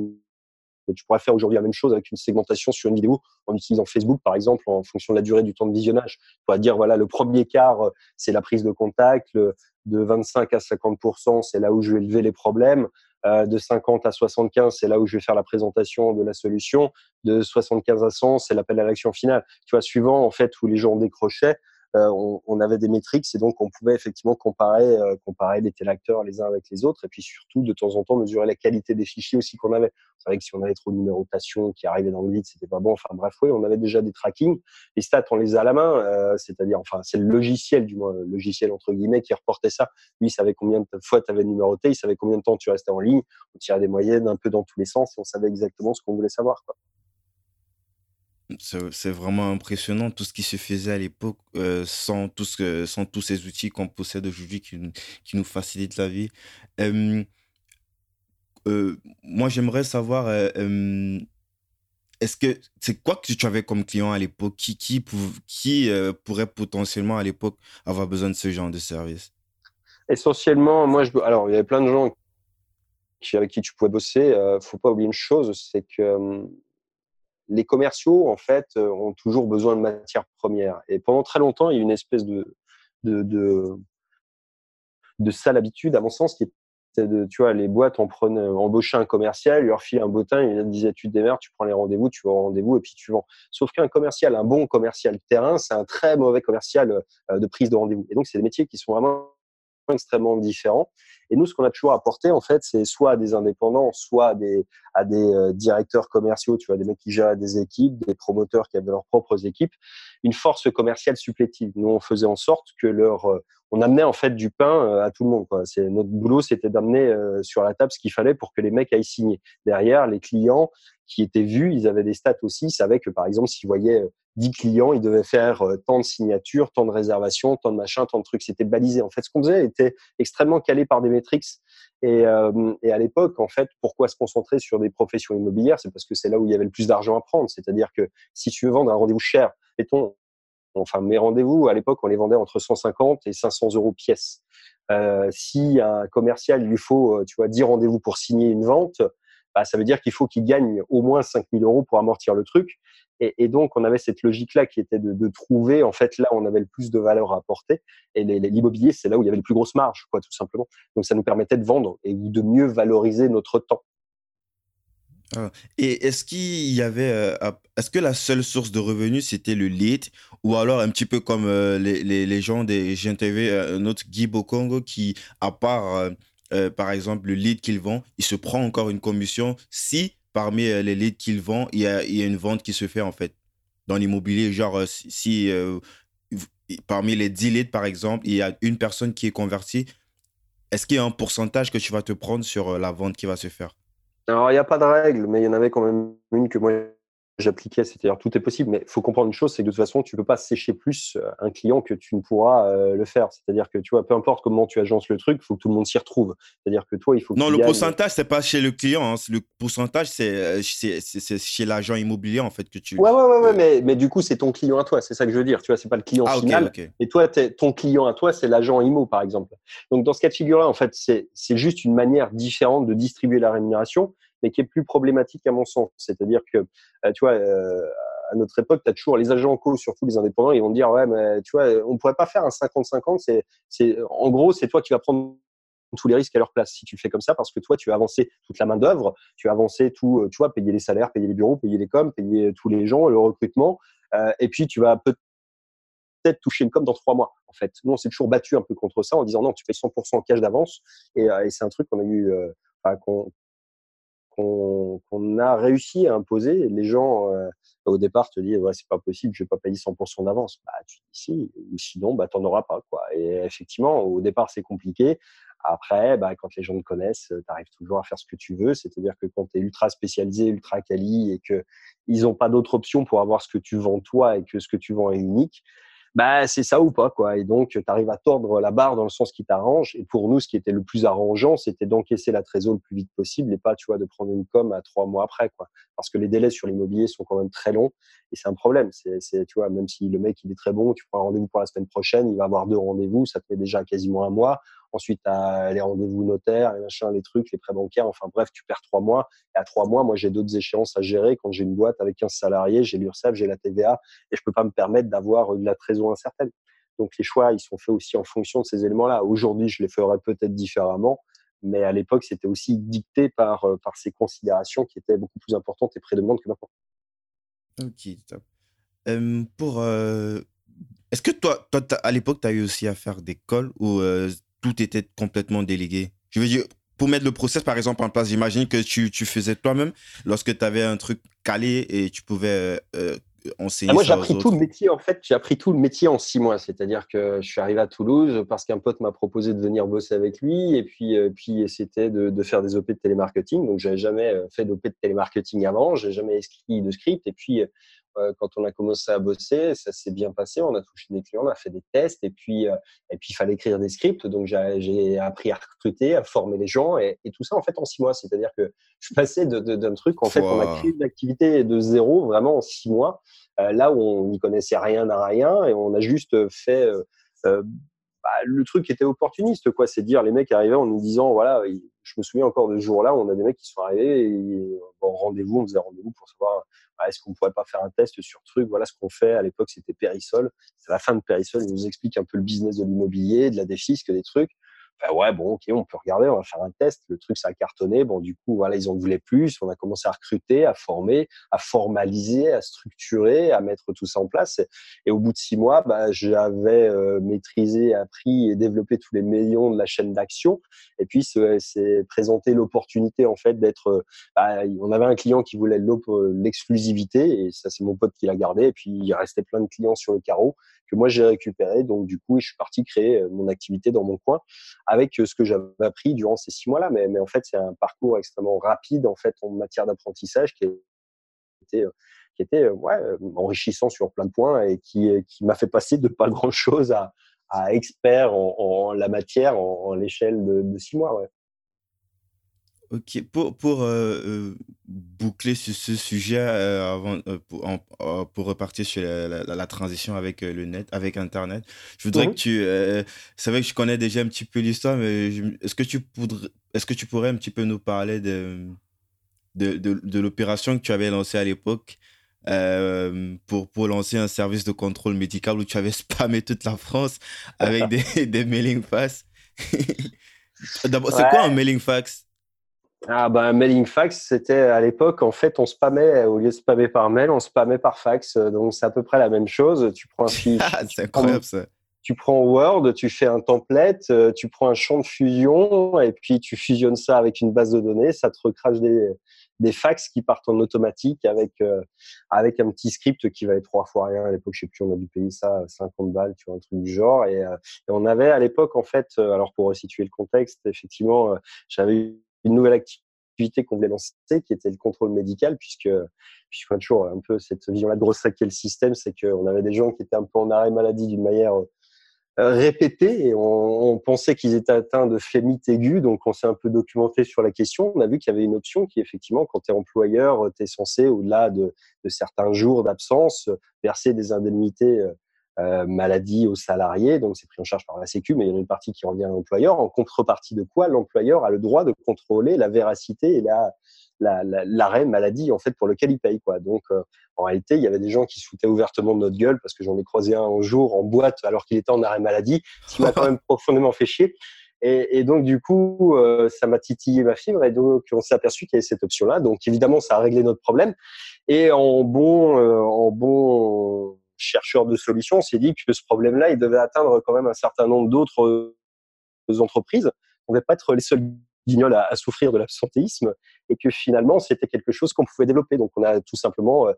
tu pourrais faire aujourd'hui la même chose avec une segmentation sur une vidéo en utilisant Facebook, par exemple, en fonction de la durée du temps de visionnage. Tu pourrais dire, voilà, le premier quart, euh, c'est la prise de contact, de 25 à 50%, c'est là où je vais lever les problèmes. Euh, de 50 à 75, c'est là où je vais faire la présentation de la solution. De 75 à 100, c'est l'appel à l'action finale. Tu vois, suivant en fait où les gens décrochaient, on, on, avait des métriques et donc on pouvait effectivement comparer, euh, comparer les téléacteurs les uns avec les autres et puis surtout de temps en temps mesurer la qualité des fichiers aussi qu'on avait. C'est vrai que si on avait trop de numérotation qui arrivait dans le vide, c'était pas bon. Enfin bref, oui, on avait déjà des tracking. Les stats, on les a à la main, euh, c'est-à-dire, enfin, c'est le logiciel du moins, le logiciel entre guillemets qui reportait ça. Lui, il savait combien de fois tu avais numéroté, il savait combien de temps tu restais en ligne. On tirait des moyennes un peu dans tous les sens et on savait exactement ce qu'on voulait savoir. Quoi. C'est vraiment impressionnant tout ce qui se faisait à l'époque euh, sans, sans tous ces outils qu'on possède aujourd'hui qui, qui, nous facilitent la vie. Euh, moi, j'aimerais savoir, est-ce que c'est quoi que tu avais comme client à l'époque? Qui, qui, qui euh, pourrait potentiellement à l'époque avoir besoin de ce genre de service? Essentiellement, moi, alors il y avait plein de gens avec qui tu pouvais bosser. Euh, faut pas oublier une chose, c'est que les commerciaux, en fait, euh, ont toujours besoin de matières premières. Et pendant très longtemps, il y a une espèce de, de, de, de sale habitude, à mon sens, qui est de, tu vois, les boîtes en prenaient, embauchaient un commercial, lui leur filait un bottin, il disait, tu te démerdes, tu prends les rendez-vous, tu vas au rendez-vous et puis tu vends. Sauf qu'un commercial, un bon commercial terrain, c'est un très mauvais commercial euh, de prise de rendez-vous. Et donc, c'est des métiers qui sont vraiment extrêmement différents. Et nous, ce qu'on a toujours apporté, en fait, c'est soit à des indépendants, soit à des, à des euh, directeurs commerciaux, tu vois, des mecs qui gèrent des équipes, des promoteurs qui avaient leurs propres équipes, une force commerciale supplétive. Nous, on faisait en sorte que leur, euh, on amenait en fait du pain euh, à tout le monde. Quoi. C'est notre boulot, c'était d'amener sur la table ce qu'il fallait pour que les mecs aillent signer. Derrière, les clients qui étaient vus, ils avaient des stats aussi, ils savaient que par exemple, s'ils voyaient 10 clients, ils devaient faire euh, tant de signatures, tant de réservations, tant de machins, tant de trucs. C'était balisé. En fait, ce qu'on faisait était extrêmement calé par des métriques. Et, euh, et à l'époque, en fait, pourquoi se concentrer sur des professions immobilières? C'est parce que c'est là où il y avait le plus d'argent à prendre. C'est-à-dire que si tu veux vendre un rendez-vous cher, mettons, enfin, mes rendez-vous, à l'époque, on les vendait entre 150 et 500 euros pièce. Euh, si un commercial, lui faut, euh, tu vois, 10 rendez-vous pour signer une vente, bah, ça veut dire qu'il faut qu'il gagne au moins 5000 euros pour amortir le truc. Et, donc, on avait cette logique-là qui était de, trouver, en fait, là, on avait le plus de valeur à apporter. Et l'immobilier, c'est là où il y avait les plus grosses marges, quoi, tout simplement. Donc, ça nous permettait de vendre et de mieux valoriser notre temps. Ah. Et est-ce qu'il y avait, euh, est-ce que la seule source de revenus c'était le lead ou alors un petit peu comme euh, les, les, gens des GNTV, euh, notre Guy Bokongo qui, à part par exemple le lead qu'il vend, il se prend encore une commission si parmi les leads qu'ils vendent, il y, a, une vente qui se fait en fait dans l'immobilier. Genre, si parmi les 10 leads, par exemple, il y a une personne qui est convertie, est-ce qu'il y a un pourcentage que tu vas te prendre sur la vente qui va se faire? Alors, il n'y a pas de règle, mais il y en avait quand même une que moi j'appliquais, c'est-à-dire tout est possible, mais il faut comprendre une chose, c'est que de toute façon, tu ne peux pas sécher plus euh, un client que tu ne pourras euh, le faire. C'est-à-dire que tu vois, peu importe comment tu agences le truc, il faut que tout le monde s'y retrouve. C'est-à-dire que toi, il faut. Non, le pourcentage, c'est pas chez le client. Hein. Le pourcentage, euh, c'est chez l'agent immobilier en fait que tu. Ouais, ouais, ouais, ouais mais, mais du coup, c'est ton client à toi. C'est ça que je veux dire. Tu vois, c'est pas le client ah, final. Et toi, ton client à toi, c'est l'agent immo, par exemple. Donc, dans ce cas de figure-là, en fait, c'est juste une manière différente de distribuer la rémunération mais qui est plus problématique à mon sens. C'est-à-dire que, euh, tu vois, euh, à notre époque, tu as toujours les agents en cause, surtout les indépendants, ils vont te dire, ouais, mais tu vois, on pourrait pas faire un 50-50. C'est, en gros, c'est toi qui vas prendre tous les risques à leur place si tu fais comme ça parce que toi tu as avancé toute la main d'œuvre tu as avancé tout euh, tu vois payer les salaires payer les bureaux payer les coms payer tous les gens le recrutement et puis tu vas peut-être toucher une com dans trois mois en fait nous on s'est toujours battu un peu contre ça en disant non tu payes 100% en cash d'avance et, c'est un truc qu'on a eu qu'on qu'on a réussi à imposer. Les gens, euh, au départ, te disent ouais, c'est pas possible, je vais pas payer 100% d'avance. Bah, tu dis si, ou sinon, bah, tu n'en auras pas. Quoi. Et effectivement, au départ, c'est compliqué. Après, bah, quand les gens te connaissent, tu arrives toujours à faire ce que tu veux. C'est-à-dire que quand tu es ultra spécialisé, ultra quali et qu'ils n'ont pas d'autre option pour avoir ce que tu vends toi et que ce que tu vends est unique, bah c'est ça ou pas quoi. Et donc tu arrives à tordre la barre dans le sens qui t'arrange. Et pour nous, ce qui était le plus arrangeant, c'était d'encaisser la trésor le plus vite possible et pas tu vois de prendre une com à trois mois après quoi. Parce que les délais sur l'immobilier sont quand même très longs et c'est un problème. C'est tu vois même si le mec il est très bon, tu prends un rendez-vous pour la semaine prochaine, il va avoir deux rendez-vous, ça te fait déjà quasiment un mois. Ensuite, as les rendez-vous notaires, les trucs, les prêts bancaires. Enfin bref, tu perds trois mois. Et à trois mois, moi, j'ai d'autres échéances à gérer. Quand j'ai une boîte avec 15 salariés, j'ai l'URSSAF, j'ai la TVA et je peux pas me permettre d'avoir de la trésor incertaine. Donc les choix, ils sont faits aussi en fonction de ces éléments-là. Aujourd'hui, je les ferais peut-être différemment, mais à l'époque, c'était aussi dicté par, euh, par ces considérations qui étaient beaucoup plus importantes et prédominantes que maintenant. Ok, top. pour, euh, Est-ce que toi, toi à l'époque, tu as eu aussi à faire des calls ou euh, tout était complètement délégué. Je veux dire, pour mettre le process, par exemple, en place, j'imagine que tu, tu faisais toi-même lorsque tu avais un truc calé et tu pouvais euh, euh, enseigner. Ah, moi, j'ai appris tout le métier, en fait, j'ai appris tout le métier en six mois. C'est-à-dire que je suis arrivé à Toulouse parce qu'un pote m'a proposé de venir bosser avec lui et puis, euh, puis c'était de, de, faire des OP de télémarketing. Donc, j'avais jamais fait d'OP de télémarketing avant, j'ai jamais écrit de script. Et puis, quand on a commencé à bosser. Ça s'est bien passé. On a touché des clients, on a fait des tests et puis et puis il fallait écrire des scripts. Donc j'ai appris à recruter, à former les gens et, tout ça en fait en six mois. C'est-à-dire que je [LAUGHS] passais d'un truc en fait on a créé une activité de zéro vraiment en six mois. là où on n'y connaissait rien à rien et on a juste fait bah, le truc était opportuniste, quoi. C'est dire les mecs arrivaient en nous disant, voilà, je me souviens encore de ce jour-là, on a des mecs qui sont arrivés et rendez-vous, on faisait rendez-vous pour savoir bah, est-ce qu'on pourrait pas faire un test sur truc. Voilà ce qu'on fait. À l'époque, c'était Périsol. C'est la fin de Périsol. Il nous explique un peu le business de l'immobilier, de la défisque, des trucs ouais, bon, ok, on peut regarder, on va faire un test. Le truc, ça a cartonné. Bon, du coup, voilà, ils en voulaient plus. On a commencé à recruter, à former, à formaliser, à structurer, à mettre tout ça en place. Et, au bout de six mois, bah, j'avais euh, maîtrisé, appris et développé tous les millions de la chaîne d'action. Et puis, c'est présenté l'opportunité, en fait, d'être. Bah, on avait un client qui voulait l'exclusivité, et ça, c'est mon pote qui l'a gardé. Et puis, il restait plein de clients sur le carreau que moi j'ai récupéré. Donc du coup, je suis parti créer euh, mon activité dans mon coin avec euh, ce que j'avais appris durant ces six mois-là. Mais, mais en fait, c'est un parcours extrêmement rapide en fait en matière d'apprentissage qui était euh, qui était ouais, enrichissant sur plein de points et qui, qui m'a fait passer de pas grand-chose à, à expert en, la matière en, l'échelle de, de, six mois. Ouais. Ok, pour, pour euh, euh, boucler sur ce sujet, euh, avant, pour, pour, repartir sur la, la, transition avec le net, avec Internet, je voudrais que tu. c'est vrai que je connais déjà un petit peu l'histoire, mais est-ce que, tu pourrais, est-ce que tu pourrais un petit peu nous parler de, de, de, de l'opération que tu avais lancée à l'époque pour, pour lancer un service de contrôle médical où tu avais [LAUGHS] spammé toute la France avec [LAUGHS] des, des mailing fax? [LAUGHS] D'abord, c'est quoi un mailing fax? Ah ben, mailing fax, c'était à l'époque, en fait, on spammait, au lieu de spammer par mail, on spammait par fax. Donc, c'est à peu près la même chose. Tu prends un [LAUGHS] fichier. c'est incroyable ça. Tu prends Word, tu fais un template, euh, tu prends un champ de fusion et puis tu fusionnes ça avec une base de données. Ça te recrache des, des fax qui partent en automatique avec, euh, avec un petit script qui valait trois fois rien. À l'époque, je sais plus, on a dû payer ça 50 balles, tu vois, un truc du genre. Et, euh, et on avait à l'époque, en fait, alors pour resituer le contexte, effectivement, j'avais une nouvelle activité qu'on voulait lancer, qui était le contrôle médical, puisque, puisque toujours un peu cette vision-là de ressaquer le système, c'est qu'on avait des gens qui étaient un peu en arrêt maladie d'une manière euh, répétée et on, pensait qu'ils étaient atteints de phémite aiguë, donc on s'est un peu documenté sur la question. On a vu qu'il y avait une option qui, effectivement, quand tu es employeur, tu es censé, au-delà de, de certains jours d'absence, verser des indemnités euh, euh, maladie aux salariés, donc c'est pris en charge par la Sécu, mais il y en a une partie qui revient à l'employeur. En contrepartie de quoi l'employeur a le droit de contrôler la véracité et la l'arrêt maladie en fait pour lequel il paye quoi. Donc euh, en réalité, il y avait des gens qui se foutaient ouvertement de notre gueule parce que j'en ai croisé un jour en boîte alors qu'il était en arrêt maladie, ce qui m'a quand même [LAUGHS] profondément fait chier. Et, et donc du coup, euh, ça m'a titillé ma fibre et donc on s'est aperçu qu'il y avait cette option-là. Donc évidemment, ça a réglé notre problème. Et en bon, en bon chercheur de solutions, s'est dit que ce problème-là, il devait atteindre quand même un certain nombre d'autres euh, entreprises. On ne devait pas être les seuls guignols à, souffrir de l'absentéisme et que finalement, c'était quelque chose qu'on pouvait développer. Donc, on a tout simplement euh,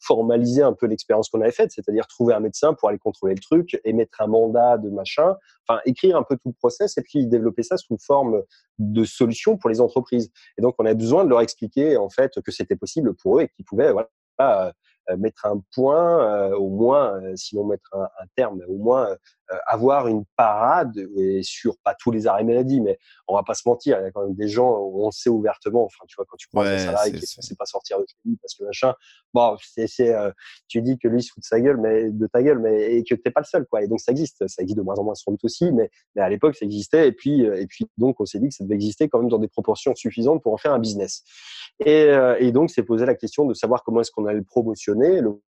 formalisé un peu l'expérience qu'on avait faite, c'est-à-dire trouver un médecin pour aller contrôler le truc, émettre un mandat de machin, enfin écrire un peu tout le process et puis développer ça sous forme de solution pour les entreprises. Et donc on a besoin de leur expliquer en fait que c'était possible pour eux et qu'ils pouvaient voilà, mettre un point, euh, au moins, euh, sinon mettre un, un terme, au moins avoir une parade et sur pas tous les arrêts maladie, mais on va pas se mentir, il y a quand même des gens où on sait ouvertement, enfin tu vois quand tu prends un salarié qui ne sait pas sortir de chez lui parce que machin, bon c'est tu dis que lui se fout de sa gueule, mais de ta gueule, mais et que t'es pas le seul quoi. Et donc ça existe, ça existe de moins en moins sans doute aussi, mais, mais à l'époque ça existait et puis et puis donc on s'est dit que ça devait exister quand même dans des proportions suffisantes pour en faire un business. Et, et donc c'est posé la question de savoir comment est-ce qu'on allait le promotionner le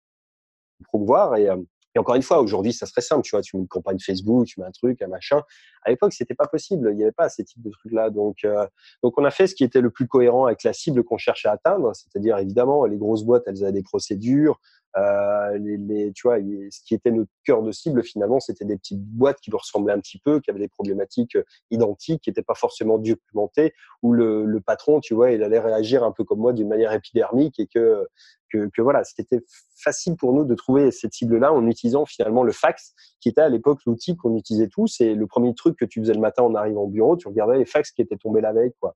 promouvoir. Et, euh, et encore une fois, aujourd'hui, ça serait simple, tu vois, tu mets une campagne Facebook, tu mets un truc, un machin. À l'époque, c'était pas possible, il n'y avait pas ces types de trucs-là. Donc, euh, donc, on a fait ce qui était le plus cohérent avec la cible qu'on cherchait à atteindre, c'est-à-dire évidemment, les grosses boîtes, elles avaient des procédures, euh, les, tu vois, ce qui était notre cœur de cible finalement, c'était des petites boîtes qui leur ressemblaient un petit peu, qui avaient des problématiques euh, identiques, qui n'étaient pas forcément documentées, où le, le, patron, tu vois, il allait réagir un peu comme moi d'une manière épidermique et que, que, que voilà, c'était facile pour nous de trouver cette cible-là en utilisant finalement le fax, qui était à l'époque l'outil qu'on utilisait tous. Et le premier truc que tu faisais le matin en arrivant au bureau, tu regardais les fax qui étaient tombés la veille, quoi.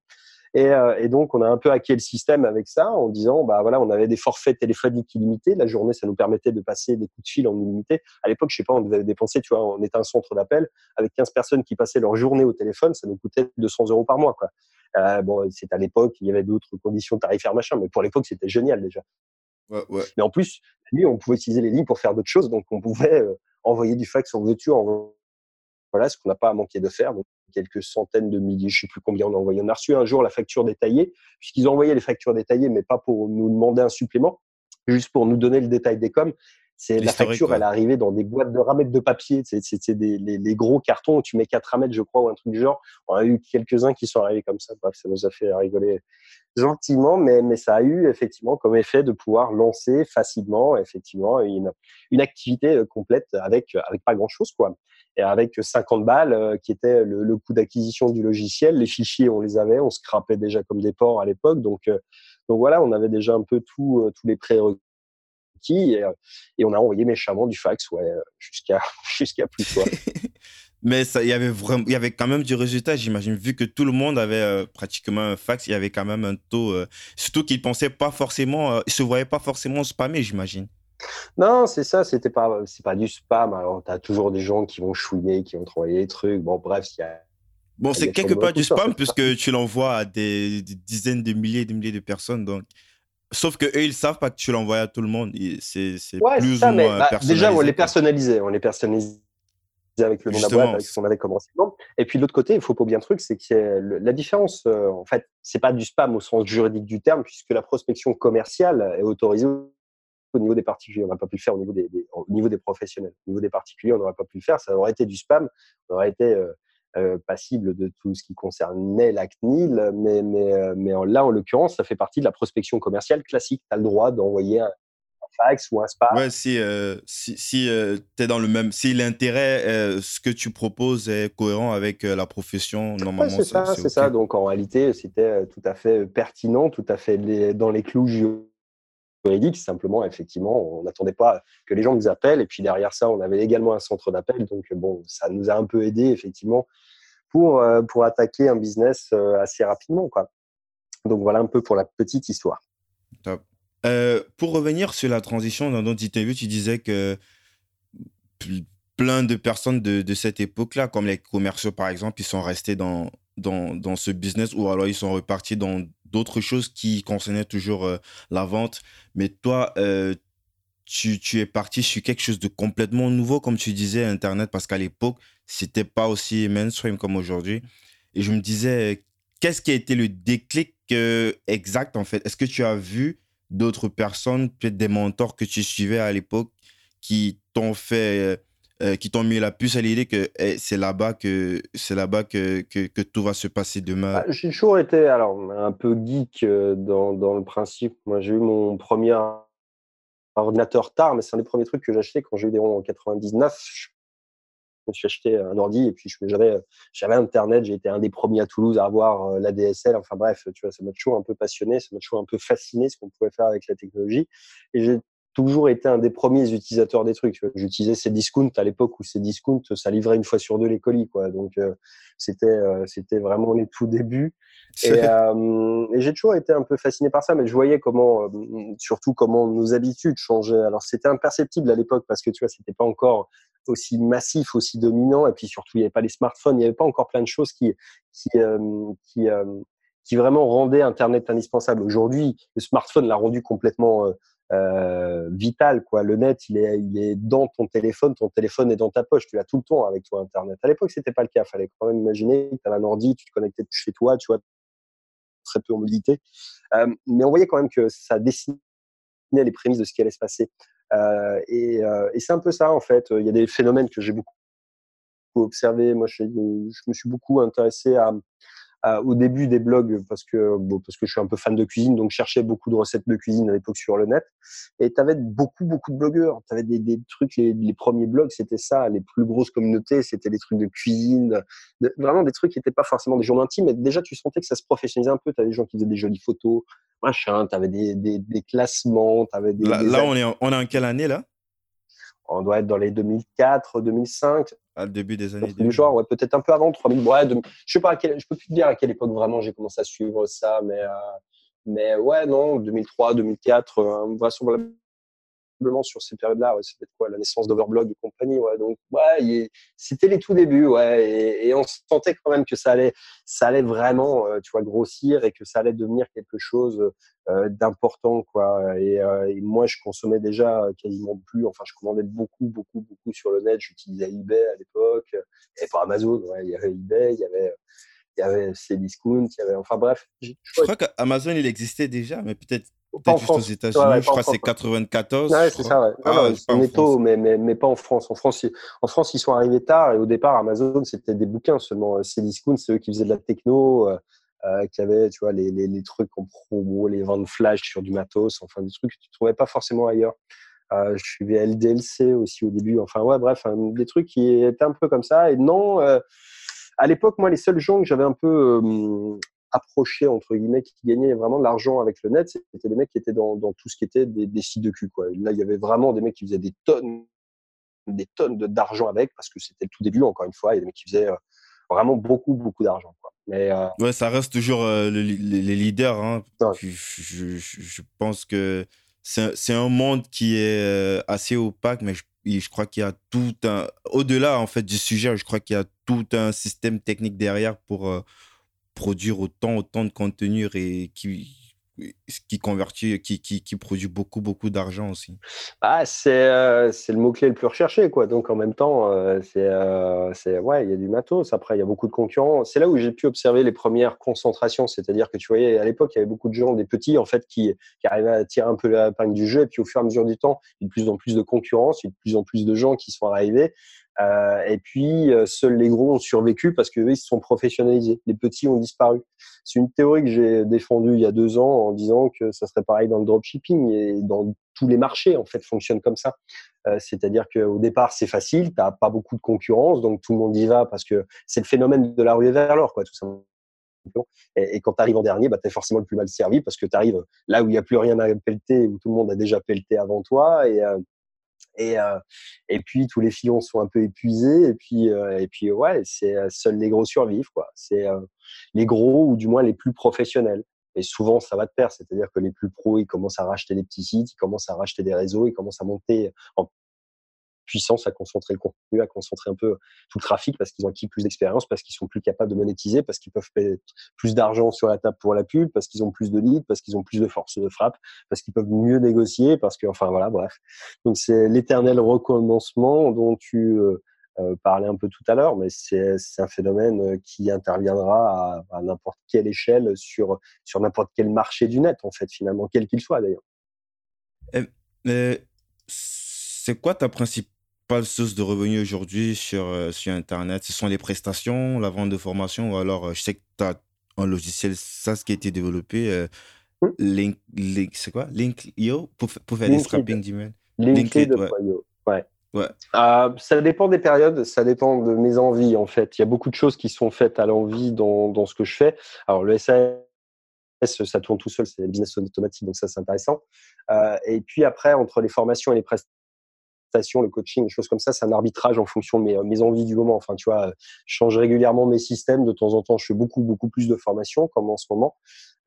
Et, euh, et, donc, on a un peu hacké le système avec ça en disant, bah voilà, on avait des forfaits téléphoniques illimités. La journée, ça nous permettait de passer des coups de fil en illimité. À l'époque, je sais pas, on devait dépenser, tu vois, on était un centre d'appel avec 15 personnes qui passaient leur journée au téléphone, ça nous coûtait 200 euros par mois, quoi. Euh, bon, c'est à l'époque, il y avait d'autres conditions tarifaires, machin, mais pour l'époque, c'était génial déjà. Ouais, ouais. Mais en plus, lui, on pouvait utiliser les lignes pour faire d'autres choses, donc on pouvait euh, envoyer du fax en voiture. Voilà, ce qu'on n'a pas à manquer de faire. Donc, quelques centaines de milliers, je sais plus combien on a envoyé. On a reçu un jour la facture détaillée, puisqu'ils ont envoyé les factures détaillées, mais pas pour nous demander un supplément, juste pour nous donner le détail des coms. C'est la facture, elle est arrivée dans des boîtes de ramettes de papier. C'est des les, les, gros cartons où tu mets 4 ramettes, je crois, ou un truc du genre. On a eu quelques-uns qui sont arrivés comme ça. Bref, ça nous a fait rigoler gentiment, mais, mais ça a eu effectivement comme effet de pouvoir lancer facilement, effectivement, une, une activité euh, complète avec avec pas grand chose, quoi. Et avec 50 balles, euh, qui était le, coût d'acquisition du logiciel. Les fichiers, on les avait, on scrapait déjà comme des porcs à l'époque. Donc, euh, donc voilà, on avait déjà un peu tout, tous les prérequis et, on a envoyé méchamment du fax ouais, jusqu'à [LAUGHS] jusqu'à plus. [LAUGHS] Mais il y avait vraiment, il y avait quand même du résultat, j'imagine, vu que tout le monde avait euh, pratiquement un fax, il y avait quand même un taux, euh, surtout qu'ils pensaient pas forcément, euh, ils se voyaient pas forcément spammer, j'imagine. Non, c'est ça, c'était pas, c'est pas du spam. Alors, tu as toujours des gens qui vont chouiner, qui vont travailler des trucs. Bon, bref, il y a. Bon, c'est quelque part du spam puisque tu l'envoies à des, des, dizaines de milliers et de milliers de personnes, donc. Sauf que eux, ils savent pas que tu l'envoies à tout le monde. C'est ouais, plus ça, ou moins bah, Déjà, on les personnalisait. On les personnalisait avec le nom de la boîte, avec ce qu'on avait. Et puis de l'autre côté, il faut pas oublier un truc, c'est que la différence, euh, en fait, c'est pas du spam au sens juridique du terme, puisque la prospection commerciale est autorisée au niveau des particuliers. On n'aurait pas pu le faire au niveau des, des, au niveau des professionnels. Au niveau des particuliers, on n'aurait pas pu le faire. Ça aurait été du spam. On aurait été euh, euh, passible de tout ce qui concernait la CNIL, mais, mais, euh, mais là, en l'occurrence, ça fait partie de la prospection commerciale classique. Tu as le droit d'envoyer un, fax ou un spam. Ouais, si, euh, si, si euh, tu es dans le même. Si l'intérêt, euh, ce que tu proposes est cohérent avec la profession, normalement. Ouais, c'est ça, c'est okay. ça. Donc en réalité, c'était tout à fait pertinent, tout à fait les, dans les clous juridiques. Simplement, effectivement, on n'attendait pas que les gens nous appellent. Et puis derrière ça, on avait également un centre d'appel. Donc bon, ça nous a un peu aidé, effectivement, pour, pour attaquer un business assez rapidement. Quoi. Donc voilà un peu pour la petite histoire. Top. Euh, pour revenir sur la transition dans notre interview, tu disais que plein de personnes de, de cette époque-là, comme les commerciaux par exemple, ils sont restés dans, dans, dans, ce business ou alors ils sont repartis dans d'autres choses qui concernaient toujours euh, la vente. Mais toi, euh, tu, tu, es parti sur quelque chose de complètement nouveau, comme tu disais, Internet, parce qu'à l'époque, c'était pas aussi mainstream comme aujourd'hui. Et je me disais, qu'est-ce qui a été le déclic euh, exact en fait? Est-ce que tu as vu d'autres personnes, peut-être des mentors que tu suivais à l'époque, qui t'ont fait, euh, qui t'ont mis la puce à l'idée que hey, c'est là-bas que c'est là-bas que, que, tout va se passer demain. Bah, j'ai toujours été alors un peu geek euh, dans, dans le principe. Moi, j'ai eu mon premier ordinateur tard, mais c'est un des premiers trucs que j'ai quand j'ai eu des ronds en 99 je me suis acheté un ordi et puis j'avais j'avais internet j'ai été un des premiers à Toulouse à avoir euh, la DSL enfin bref tu vois ça m'a toujours un peu passionné ça m'a toujours un peu fasciné ce qu'on pouvait faire avec la technologie toujours été un des premiers utilisateurs des trucs j'utilisais ces discounts à l'époque où ces discounts ça livrait une fois sur deux les colis quoi donc euh, c'était euh, c'était vraiment les tout débuts et, [LAUGHS] euh, et j'ai toujours été un peu fasciné par ça, mais je voyais comment, euh, surtout comment nos habitudes changeaient. Alors c'était imperceptible à l'époque parce que tu vois, c'était pas encore aussi massif, aussi dominant, et puis surtout il n'y avait pas les smartphones, il n'y avait pas encore plein de choses qui qui euh, qui, euh, qui vraiment rendaient Internet indispensable. Aujourd'hui, le smartphone l'a rendu complètement euh, vital quoi le net il est il est dans ton téléphone ton téléphone est dans ta poche tu l'as tout le temps avec toi internet à l'époque c'était pas le cas fallait quand même imaginer tu avais un ordi tu te connectais chez toi tu vois très peu en mobilité. Euh, mais on voyait quand même que ça dessinait les prémices de ce qui allait se passer. Euh, et, c'est un peu ça, en fait. Il y a des phénomènes que j'ai beaucoup observé. Moi, je, je, me suis beaucoup intéressé à, au début des blogs parce que bon, parce que je suis un peu fan de cuisine, donc je cherchais beaucoup de recettes de cuisine à l'époque sur le net. Et tu avais beaucoup beaucoup de blogueurs. Tu avais des, des, trucs, les, les premiers blogs, c'était ça, les plus grosses communautés, c'était des trucs de cuisine, de, vraiment des trucs qui n'étaient pas forcément des journaux intimes, mais déjà tu sentais que ça se professionnalisait un peu. Tu avais des gens qui faisaient des jolies photos, machin. Tu avais des, des, des classements, avais des. Là, là on est en, on est en quelle année là? On doit être dans les 2004, 2005. À début des années 2000. genre, ouais, peut-être un peu avant 3000. Ouais, de, je sais pas, à quel, je peux plus te dire à quelle époque vraiment j'ai commencé à suivre ça, mais, euh, mais ouais, non, 2003, 2004, euh, vraisemblablement sur ces périodes-là. Ouais, c'était quoi la naissance d'Overblog et compagnie. Ouais, donc ouais, c'était les tout débuts. Ouais, et, on sentait quand même que ça allait, ça allait vraiment, euh, tu vois, grossir et que ça allait devenir quelque chose euh, d'important, quoi. Et, euh, et, moi, je consommais déjà quasiment plus. Enfin, je commandais beaucoup, beaucoup, beaucoup sur le net. J'utilisais eBay à l'époque et pas Amazon. Ouais, il y avait eBay, il y avait il y avait Cdiscount, il y avait, enfin bref. Je crois qu'Amazon, il existait déjà, mais peut-être Peut-être juste aux États-Unis, je crois que c'est 94. Ouais, c'est ça, ouais. Ah, c'est netto, mais, mais, mais, pas en France. En France, en France, ils sont arrivés tard et au départ, Amazon, c'était des bouquins seulement. Cdiscount, c'est eux qui faisaient de la techno, euh, euh, qui avaient, tu vois, les, les, les, trucs en promo, les ventes flash sur du matos, enfin, des trucs que tu ne trouvais pas forcément ailleurs. Euh, je suivais LDLC aussi au début. Enfin, ouais, bref, hein, des trucs qui étaient un peu comme ça. Et non, euh, à l'époque, moi, les seuls gens que j'avais un peu euh, approchés entre guillemets qui gagnaient vraiment de l'argent avec le net, c'était des mecs qui étaient dans, dans tout ce qui était des, des, sites de cul. Quoi. Là, il y avait vraiment des mecs qui faisaient des tonnes, des tonnes d'argent avec parce que c'était le tout début. Encore une fois, il y a des mecs qui faisaient euh, vraiment beaucoup, beaucoup d'argent. Mais euh... ouais, ça reste toujours euh, le, les, les, leaders. Hein. Ouais. Je, je, je, pense que c'est un monde qui est assez opaque, mais je, je crois qu'il y a tout un au-delà en fait du sujet. Je crois qu'il y a tout un système technique derrière pour euh, produire autant, autant de contenu et qui, qui convertit, qui, qui, produit beaucoup, beaucoup d'argent aussi. Ah, c'est euh, le mot-clé le plus recherché, quoi. Donc, en même temps, euh, c'est, euh, ouais, il y a du matos. Après, il y a beaucoup de concurrents. C'est là où j'ai pu observer les premières concentrations. C'est-à-dire que tu voyais, à l'époque, il y avait beaucoup de gens, des petits, en fait, qui, qui arrivaient à tirer un peu la panne du jeu. Et puis, au fur et à mesure du temps, il y a de plus en plus de concurrence, il y a de plus en plus de gens qui sont arrivés. Euh, et puis, euh, seuls les gros ont survécu parce qu'eux, ils se sont professionnalisés. Les petits ont disparu. C'est une théorie que j'ai défendue il y a deux ans en disant que ça serait pareil dans le dropshipping et dans tous les marchés, en fait, fonctionnent comme ça. Euh, C'est-à-dire qu'au départ, c'est facile, tu n'as pas beaucoup de concurrence, donc tout le monde y va parce que c'est le phénomène de la rue vers l'or, quoi, tout simplement. Et, et, quand tu arrives en dernier, bah, tu es forcément le plus mal servi parce que tu arrives là où il n'y a plus rien à pelleter, où tout le monde a déjà pelleté avant toi. Et, euh, et, euh, et puis tous les filons sont un peu épuisés. Et puis euh, et puis ouais c'est seuls les gros survivent quoi. C'est euh, les gros ou du moins les plus professionnels. Et souvent ça va de pair. C'est-à-dire que les plus pros ils commencent à racheter des petits sites ils commencent à racheter des réseaux ils commencent à monter en puissance à concentrer le contenu, à concentrer un peu tout le trafic parce qu'ils ont acquis plus d'expérience, parce qu'ils sont plus capables de monétiser, parce qu'ils peuvent payer plus d'argent sur la table pour la pub, parce qu'ils ont plus de leads, parce qu'ils ont plus de force de frappe, parce qu'ils peuvent mieux négocier, parce que, enfin voilà, bref. Donc c'est l'éternel recommencement dont tu euh, euh, parlais un peu tout à l'heure, mais c'est un phénomène qui interviendra à, à n'importe quelle échelle sur, sur n'importe quel marché du net, en fait, finalement, quel qu'il soit d'ailleurs. Euh, c'est quoi ta principale pas de source de revenus aujourd'hui sur, euh, sur Internet. Ce sont les prestations, la vente de formation, ou alors euh, je sais que tu as un logiciel SaaS qui a été développé, euh, Hmm? Link, Link c'est quoi? Link.io? Pour, pour faire des Linked. scrapping d'email. Linked, Linked, ouais. ouais. Ouais. Euh, ça dépend des périodes, ça dépend de mes envies en fait. Il y a beaucoup de choses qui sont faites à l'envie dans, dans ce que je fais. Alors le SAS, ça tourne tout seul, c'est le business automatique, donc ça c'est intéressant. Et puis après, entre les formations et les prestations, le coaching, des choses comme ça, c'est un arbitrage en fonction de mes, envies du moment. Enfin, tu vois, je change régulièrement mes systèmes. De temps en temps, je fais beaucoup, beaucoup plus de formations, comme en ce moment.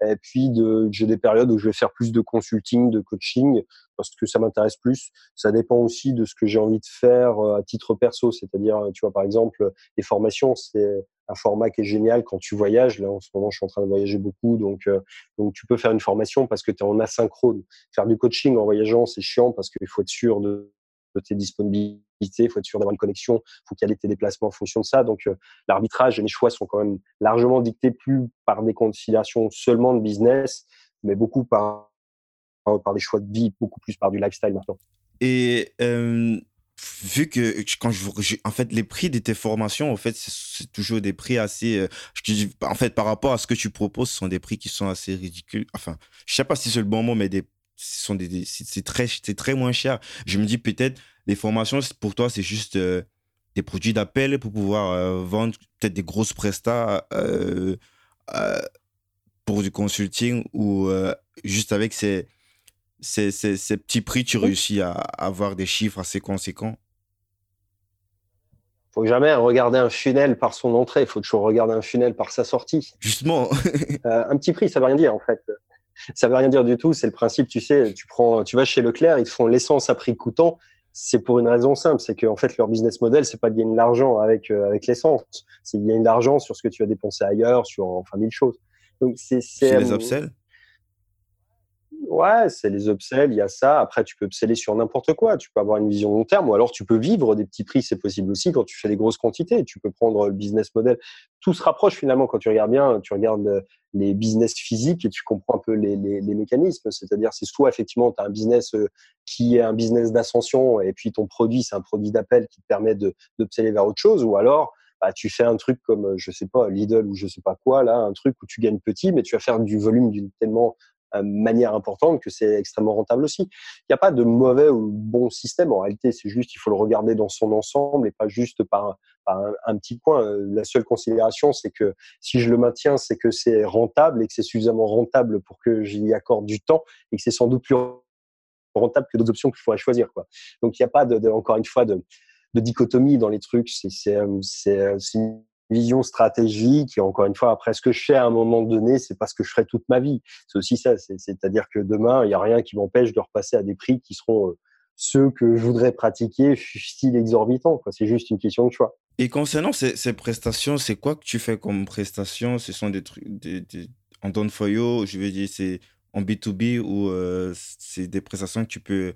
Et puis, j'ai des périodes où je vais faire plus de consulting, de coaching, parce que ça m'intéresse plus. Ça dépend aussi de ce que j'ai envie de faire à titre perso. C'est-à-dire, tu vois, par exemple, les formations, c'est un format qui est génial quand tu voyages. Là, en ce moment, je suis en train de voyager beaucoup, donc euh, donc tu peux faire une formation parce que tu es en asynchrone. Faire du coaching en voyageant, c'est chiant parce qu'il faut être sûr de de tes disponibilités, il faut être sûr d'avoir une connexion, il faut caler tes déplacements en fonction de ça. Donc, euh, l'arbitrage et les choix sont quand même largement dictés plus par des considérations seulement de business, mais beaucoup par, par des choix de vie, beaucoup plus par du lifestyle maintenant. Et euh, vu que quand je, en fait les prix de tes formations en fait c'est toujours des prix assez euh, en fait par rapport à ce que tu proposes ce sont des prix qui sont assez ridicules enfin je sais pas si c'est le bon mot mais des sont des, c'est très c'est très moins cher je me dis peut-être les formations pour toi c'est juste euh, des produits d'appel pour pouvoir euh, vendre peut-être des grosses prestats euh, pour du consulting ou juste avec ces, ces, ces, ces petits prix tu réussis à, à avoir des chiffres assez conséquents? Faut jamais regarder un funnel par son entrée, il faut toujours regarder un funnel par sa sortie. Justement. un petit prix, ça veut rien dire en fait. Ça veut rien dire du tout. C'est le principe, tu sais, tu prends, tu vas chez Leclerc, ils te font l'essence à prix coûtant. C'est pour une raison simple, c'est qu'en fait leur business model, c'est pas de gagner de l'argent avec euh, avec l'essence, c'est de gagner de l'argent sur ce que tu as dépensé ailleurs, sur enfin mille choses. Donc c'est les euh, upsells. Ouais, c'est les upsells, il y a ça. Après, tu peux upseller sur n'importe quoi. Tu peux avoir une vision long terme ou alors tu peux vivre des petits prix, c'est possible aussi quand tu fais des grosses quantités. Tu peux prendre le business model. Tout se rapproche finalement quand tu regardes bien, tu regardes euh, les business physiques et tu comprends un peu les, les, les mécanismes. C'est-à-dire, c'est soit effectivement tu as un business euh, qui est un business d'ascension et puis ton produit, c'est un produit d'appel qui te permet de d'upseller vers autre chose ou alors bah, tu fais un truc comme, euh, je sais pas, Lidl ou je sais pas quoi, là, un truc où tu gagnes petit, mais tu vas faire du volume d'une tellement manière importante que c'est extrêmement rentable aussi. Il n'y a pas de mauvais ou bon système. En réalité, c'est juste, il faut le regarder dans son ensemble et pas juste par, par un, petit coin. Euh, la seule considération, c'est que si je le maintiens, c'est que c'est rentable et que c'est suffisamment rentable pour que j'y accorde du temps et que c'est sans doute plus rentable que d'autres options que je pourrais choisir. Quoi. Donc, il n'y a pas, de, encore une fois, de, de dichotomie dans les trucs. C'est une vision stratégique et encore une fois après ce que je fais à un moment donné c'est pas ce que je ferai toute ma vie. C'est aussi ça c'est-à-dire que demain il y a rien qui m'empêche de repasser à des prix qui seront euh, ceux que je voudrais pratiquer style exorbitant quoi. C'est juste une question de choix. Et concernant ces, ces prestations c'est quoi que tu fais comme prestations? Ce sont des trucs des, en don for you je veux dire c'est en B2B ou euh, c'est des prestations que tu peux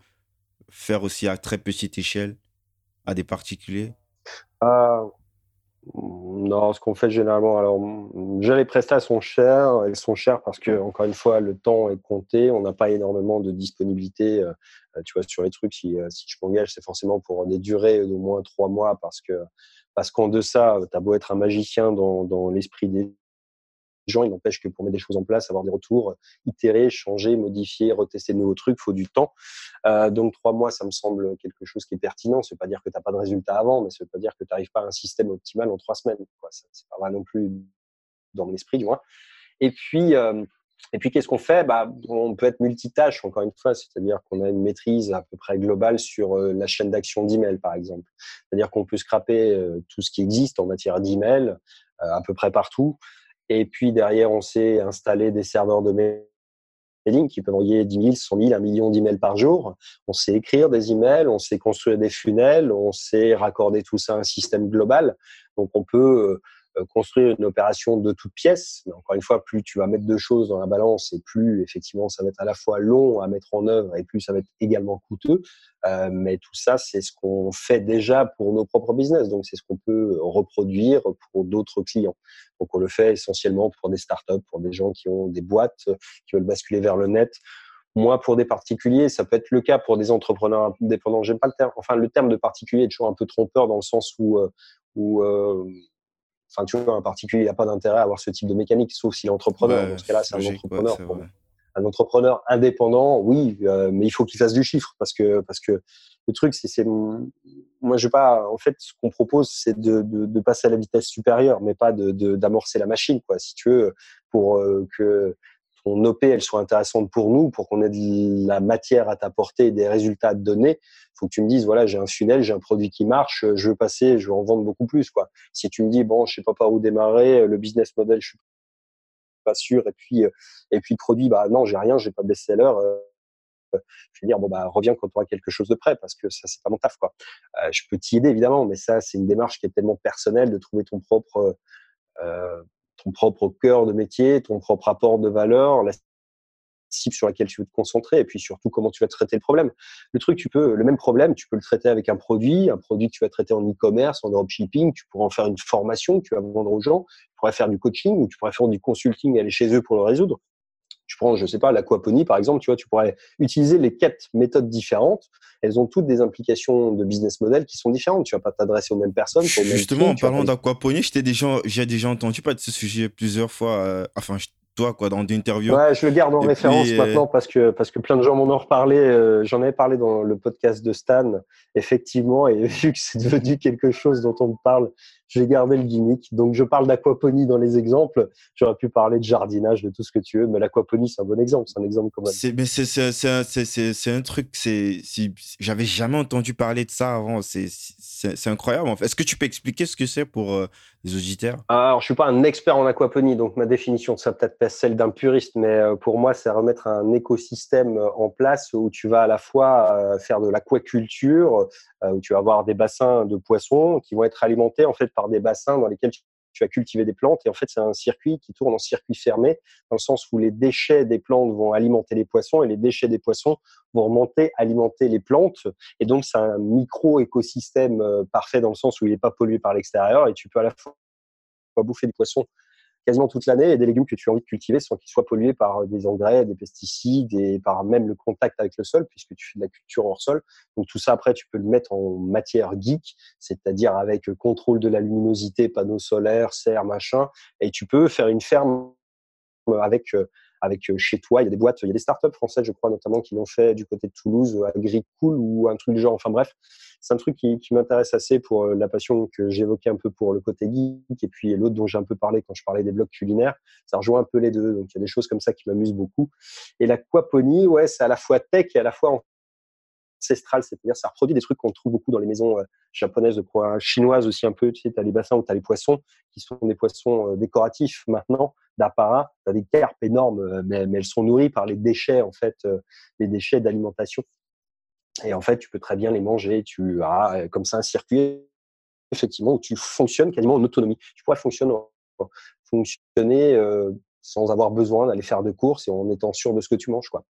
faire aussi à très petite échelle à des particuliers? Euh, non, ce qu'on fait généralement, alors, déjà les prestats sont chers. Elles sont chères parce que, encore une fois, le temps est compté. On n'a pas énormément de disponibilité. Euh, tu vois, sur les trucs, si, euh, si je m'engage, c'est forcément pour des durées d'au moins trois mois parce que, parce qu'en deçà, tu as beau être un magicien dans, dans l'esprit des gens, il n'empêche que pour mettre des choses en place, avoir des retours, itérer, changer, modifier, retester de nouveaux trucs, faut du temps. Euh, donc trois mois, ça me semble quelque chose qui est pertinent. Ça veut pas dire que tu n'as pas de résultat avant, mais ça veut pas dire que tu n'arrives pas à un système optimal en trois semaines. Ce C'est pas vrai non plus dans mon esprit, du moins. Et puis, euh, et puis qu'est-ce qu'on fait? Bah, On peut être multitâche, encore une fois, c'est-à-dire qu'on a une maîtrise à peu près globale sur euh, la chaîne d'action d'email, par exemple. C'est-à-dire qu'on peut scraper tout ce qui existe en matière d'email à peu près partout. Et puis derrière, on sait installer des serveurs de mailing qui peuvent envoyer 10 000, 100 000, 1 million d'emails par jour. On sait écrire des emails, on sait construire des funnels, on sait raccorder tout ça à un système global. Donc on peut euh, construire une opération de toutes pièces. Mais encore une fois, plus tu vas mettre de choses dans la balance et plus effectivement ça va être à la fois long à mettre en œuvre et plus ça va être également coûteux. Euh, mais tout ça, c'est ce qu'on fait déjà pour nos propres business. Donc c'est ce qu'on peut reproduire pour d'autres clients. Donc on le fait essentiellement pour des startups, pour des gens qui ont des boîtes, qui veulent basculer vers le net. Moi, pour des particuliers, ça peut être le cas pour des entrepreneurs indépendants. J'aime pas le terme. Enfin, le terme de particulier est toujours un peu trompeur dans le sens où, euh, où enfin, tu vois, un particulier, il n'a pas d'intérêt à avoir ce type de mécanique, sauf si l'entrepreneur, dans ce cas-là, c'est un entrepreneur. un entrepreneur indépendant, oui, euh, mais il faut qu'il fasse du chiffre parce que, parce que le truc, c'est, moi, je pas, en fait, ce qu'on propose, c'est de, de, de, passer à la vitesse supérieure, mais pas de, d'amorcer la machine, quoi. Si tu veux, pour euh, que ton OP elle soit intéressante pour nous, pour qu'on ait de la matière à t'apporter, des résultats à te donner, faut que tu me dises voilà j'ai un funnel, j'ai un produit qui marche, je veux passer, je veux en vendre beaucoup plus quoi. Si tu me dis bon je sais pas par où démarrer, le business model je suis pas sûr et puis et puis le produit bah non j'ai rien, j'ai pas de best-seller. Euh, je vais dire bon bah reviens quand tu auras quelque chose de prêt parce que ça c'est pas mon taf quoi. Euh, je peux t'y aider évidemment, mais ça c'est une démarche qui est tellement personnelle de trouver ton propre euh, ton propre cœur de métier, ton propre apport de valeur, la cible sur laquelle tu veux te concentrer et puis surtout comment tu vas traiter le problème. Le truc, tu peux, le même problème, tu peux le traiter avec un produit, un produit que tu vas traiter en e-commerce, en dropshipping, tu pourrais en faire une formation que tu vas vendre aux gens, tu pourrais faire du coaching ou tu pourrais faire du consulting et aller chez eux pour le résoudre tu prends, je sais pas, l'aquaponie par exemple, tu vois, tu pourrais utiliser les quatre méthodes différentes. Elles ont toutes des implications de business model qui sont différentes. Tu vas pas t'adresser aux mêmes personnes. Justement, en parlant d'aquaponie, j'ai déjà, déjà entendu parler de ce sujet plusieurs fois. Euh, enfin, toi, quoi, dans des interviews. Ouais, je le garde en référence euh, maintenant parce que, parce que plein de gens m'en ont reparlé. Euh, j'en avais parlé dans le podcast de Stan, effectivement, et [LAUGHS] vu que c'est devenu quelque chose dont on parle, j'ai gardé le gimmick. Donc, je parle d'aquaponie dans les exemples. J'aurais pu parler de jardinage, de tout ce que tu veux, mais l'aquaponie, c'est un bon exemple. C'est un exemple comme C'est, mais c'est, c'est, c'est, c'est un truc, c'est, j'avais jamais entendu parler de ça avant. C'est, incroyable. En fait. Est-ce que tu peux expliquer ce que c'est pour euh, les auditeurs? Alors, je suis pas un expert en aquaponie, donc ma définition, ça peut-être pas celle d'un puriste, mais euh, pour moi, c'est remettre un écosystème euh, en place où tu vas à la fois faire de l'aquaculture, où tu vas avoir des bassins de poissons qui vont être alimentés en fait par des bassins dans lesquels tu as cultivé des plantes. Et en fait, c'est un circuit qui tourne en circuit fermé, dans le sens où les déchets des plantes vont alimenter les poissons et les déchets des poissons vont remonter, alimenter les plantes. Et donc, c'est un micro-écosystème euh, parfait dans le sens où il n'est pas pollué par l'extérieur et tu peux à la fois bouffer des poissons quasiment toute l'année et des légumes que tu as envie de cultiver sans qu'ils soient pollués par euh, des engrais, des pesticides et par même le contact avec le sol puisque tu fais de la culture hors sol. Donc tout ça après tu peux le mettre en matière geek, c'est-à-dire avec euh, contrôle de la luminosité, panneaux solaires, serre, machin et tu peux faire une ferme euh, avec avec euh, chez toi. Il y a des boîtes, il y a des startups françaises, je crois, notamment, qui l'ont fait du côté de Toulouse, euh, Agricool ou un truc du genre. Enfin bref, c'est un truc qui, m'intéresse assez pour euh, la passion que j'évoquais un peu pour le côté geek et puis l'autre dont j'ai un peu parlé quand je parlais des blogs culinaires. Ça rejoint un peu les deux. Donc il y a des choses comme ça qui m'amusent beaucoup. Et l'aquaponie, ouais, c'est à la fois tech et à la fois ancestrale, c'est-à-dire ça reproduit des trucs qu'on trouve beaucoup dans les maisons euh, japonaises, chinoises aussi un peu. Tu sais, as les bassins où tu as les poissons qui sont des poissons euh, décoratifs maintenant d'apparat. Tu as des carpes énormes, euh, mais, elles sont nourries par les déchets en fait, les déchets d'alimentation. Et en fait, tu peux très bien les manger. Tu as comme ça un circuit effectivement où tu fonctionnes quasiment en autonomie. Tu fonctionner, fonctionner sans avoir besoin d'aller faire de courses et en étant sûr de ce que tu manges. Quoi.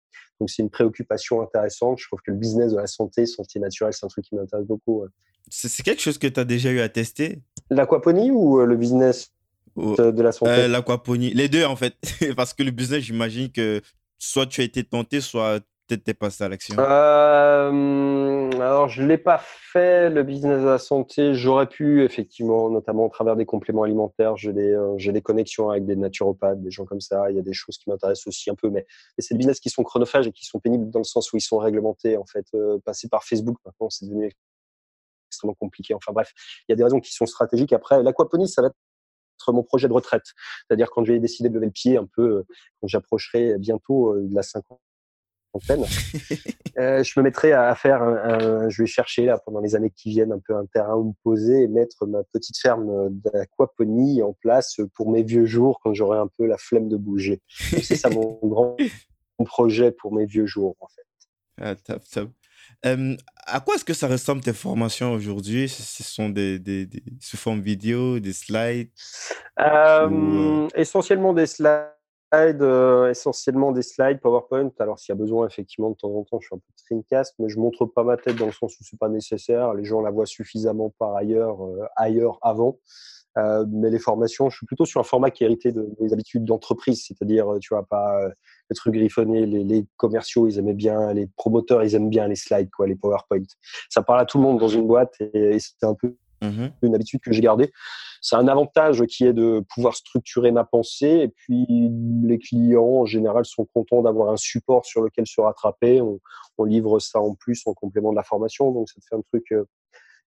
Donc c'est une préoccupation intéressante. Je trouve que le business de la santé, santé naturelle, c'est un truc qui m'intéresse beaucoup. C'est quelque chose que tu as déjà eu à tester? L'aquaponie ou euh, le business de la santé? euh, L'aquaponie, les deux en fait. [LAUGHS] Parce que le business, j'imagine que soit tu as été tenté, soit peut passé à l'action? Euh, Alors, je ne l'ai pas fait, le business de la santé. J'aurais pu, effectivement, notamment au travers des compléments alimentaires. J'ai des, euh, des connexions avec des naturopathes, des gens comme ça. Il y a des choses qui m'intéressent aussi un peu, mais, c'est des business qui sont chronophages et qui sont pénibles dans le sens où ils sont réglementés. En fait, euh, passer par Facebook, maintenant, c'est devenu extrêmement compliqué. Enfin bref, il y a des raisons qui sont stratégiques. Après, l'aquaponie, ça va être mon projet de retraite. C'est-à-dire quand je vais décider de lever le pied un peu, quand j'approcherai bientôt de la 50 euh, je me mettrai à faire un, je vais chercher là pendant les années qui viennent un peu un terrain où me poser et mettre ma petite ferme d'aquaponie en place pour mes vieux jours quand j'aurai un peu la flemme de bouger. C'est ça mon [LAUGHS] grand projet pour mes vieux jours en fait. Ah, top, top. à quoi est-ce que ça ressemble tes formations aujourd'hui? Ce sont des, des, des, sous forme vidéo, des slides? Euh, Essentiellement des slides euh, essentiellement des slides PowerPoint. Alors, s'il y a besoin, effectivement, de temps en temps, je suis un peu screencast, mais je montre pas ma tête dans le sens où c'est pas nécessaire. Les gens la voient suffisamment par ailleurs, euh, ailleurs avant. Euh, mais les formations, je suis plutôt sur un format qui est hérité de mes habitudes d'entreprise, c'est-à-dire, tu vois, pas les trucs griffonnés, les, commerciaux, ils aimaient bien, les promoteurs, ils aiment bien les slides, quoi, les PowerPoint. Ça parle à tout le monde dans une boîte et, et c'est un peu mmh une habitude que j'ai gardée c'est un avantage qui est de pouvoir structurer ma pensée. Et puis, les clients, en général, sont contents d'avoir un support sur lequel se rattraper. On, livre ça en plus en complément de la formation. Donc, ça te fait un truc euh,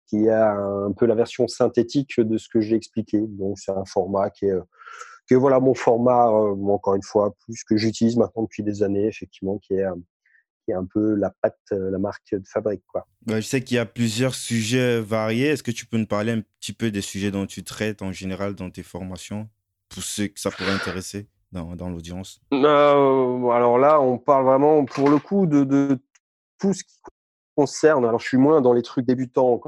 qui a un peu la version synthétique de ce que j'ai expliqué. Donc, c'est un format qui est, que voilà mon format, euh, encore une fois, plus que j'utilise maintenant depuis des années, effectivement, qui est qui est un peu la patte, euh, la marque de fabrique. Quoi. je sais qu'il y a plusieurs sujets variés. Est-ce que tu peux nous parler un petit peu des sujets dont tu traites en général dans tes formations, pour ceux que ça pourrait intéresser dans, dans l'audience? Euh, Alors là, on parle vraiment, pour le coup, de, de, tout ce qui concerne. Alors, je suis moins dans les trucs débutants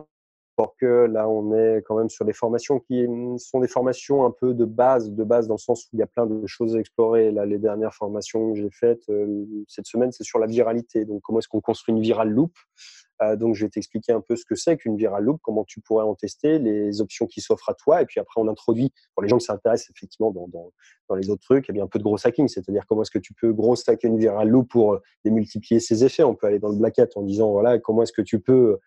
que là, on est quand même sur des formations qui sont des formations un peu de base, de base dans le sens où il y a plein de choses à explorer. Là, les dernières formations que j'ai faites euh, cette semaine, c'est sur la viralité. Donc, comment est-ce qu'on construit une viral loop? Euh, donc, je vais t'expliquer un peu ce que c'est qu'une viral loop, comment tu pourrais en tester, les options qui s'offrent à toi. Et puis après, on introduit, pour les gens qui s'intéressent effectivement dans, dans, les autres trucs, eh bien, un peu de gros hacking, c'est-à-dire comment est-ce que tu peux gros stacker une viral loop pour démultiplier ses effets. On peut aller dans le black hat en disant, voilà, comment est-ce que tu peux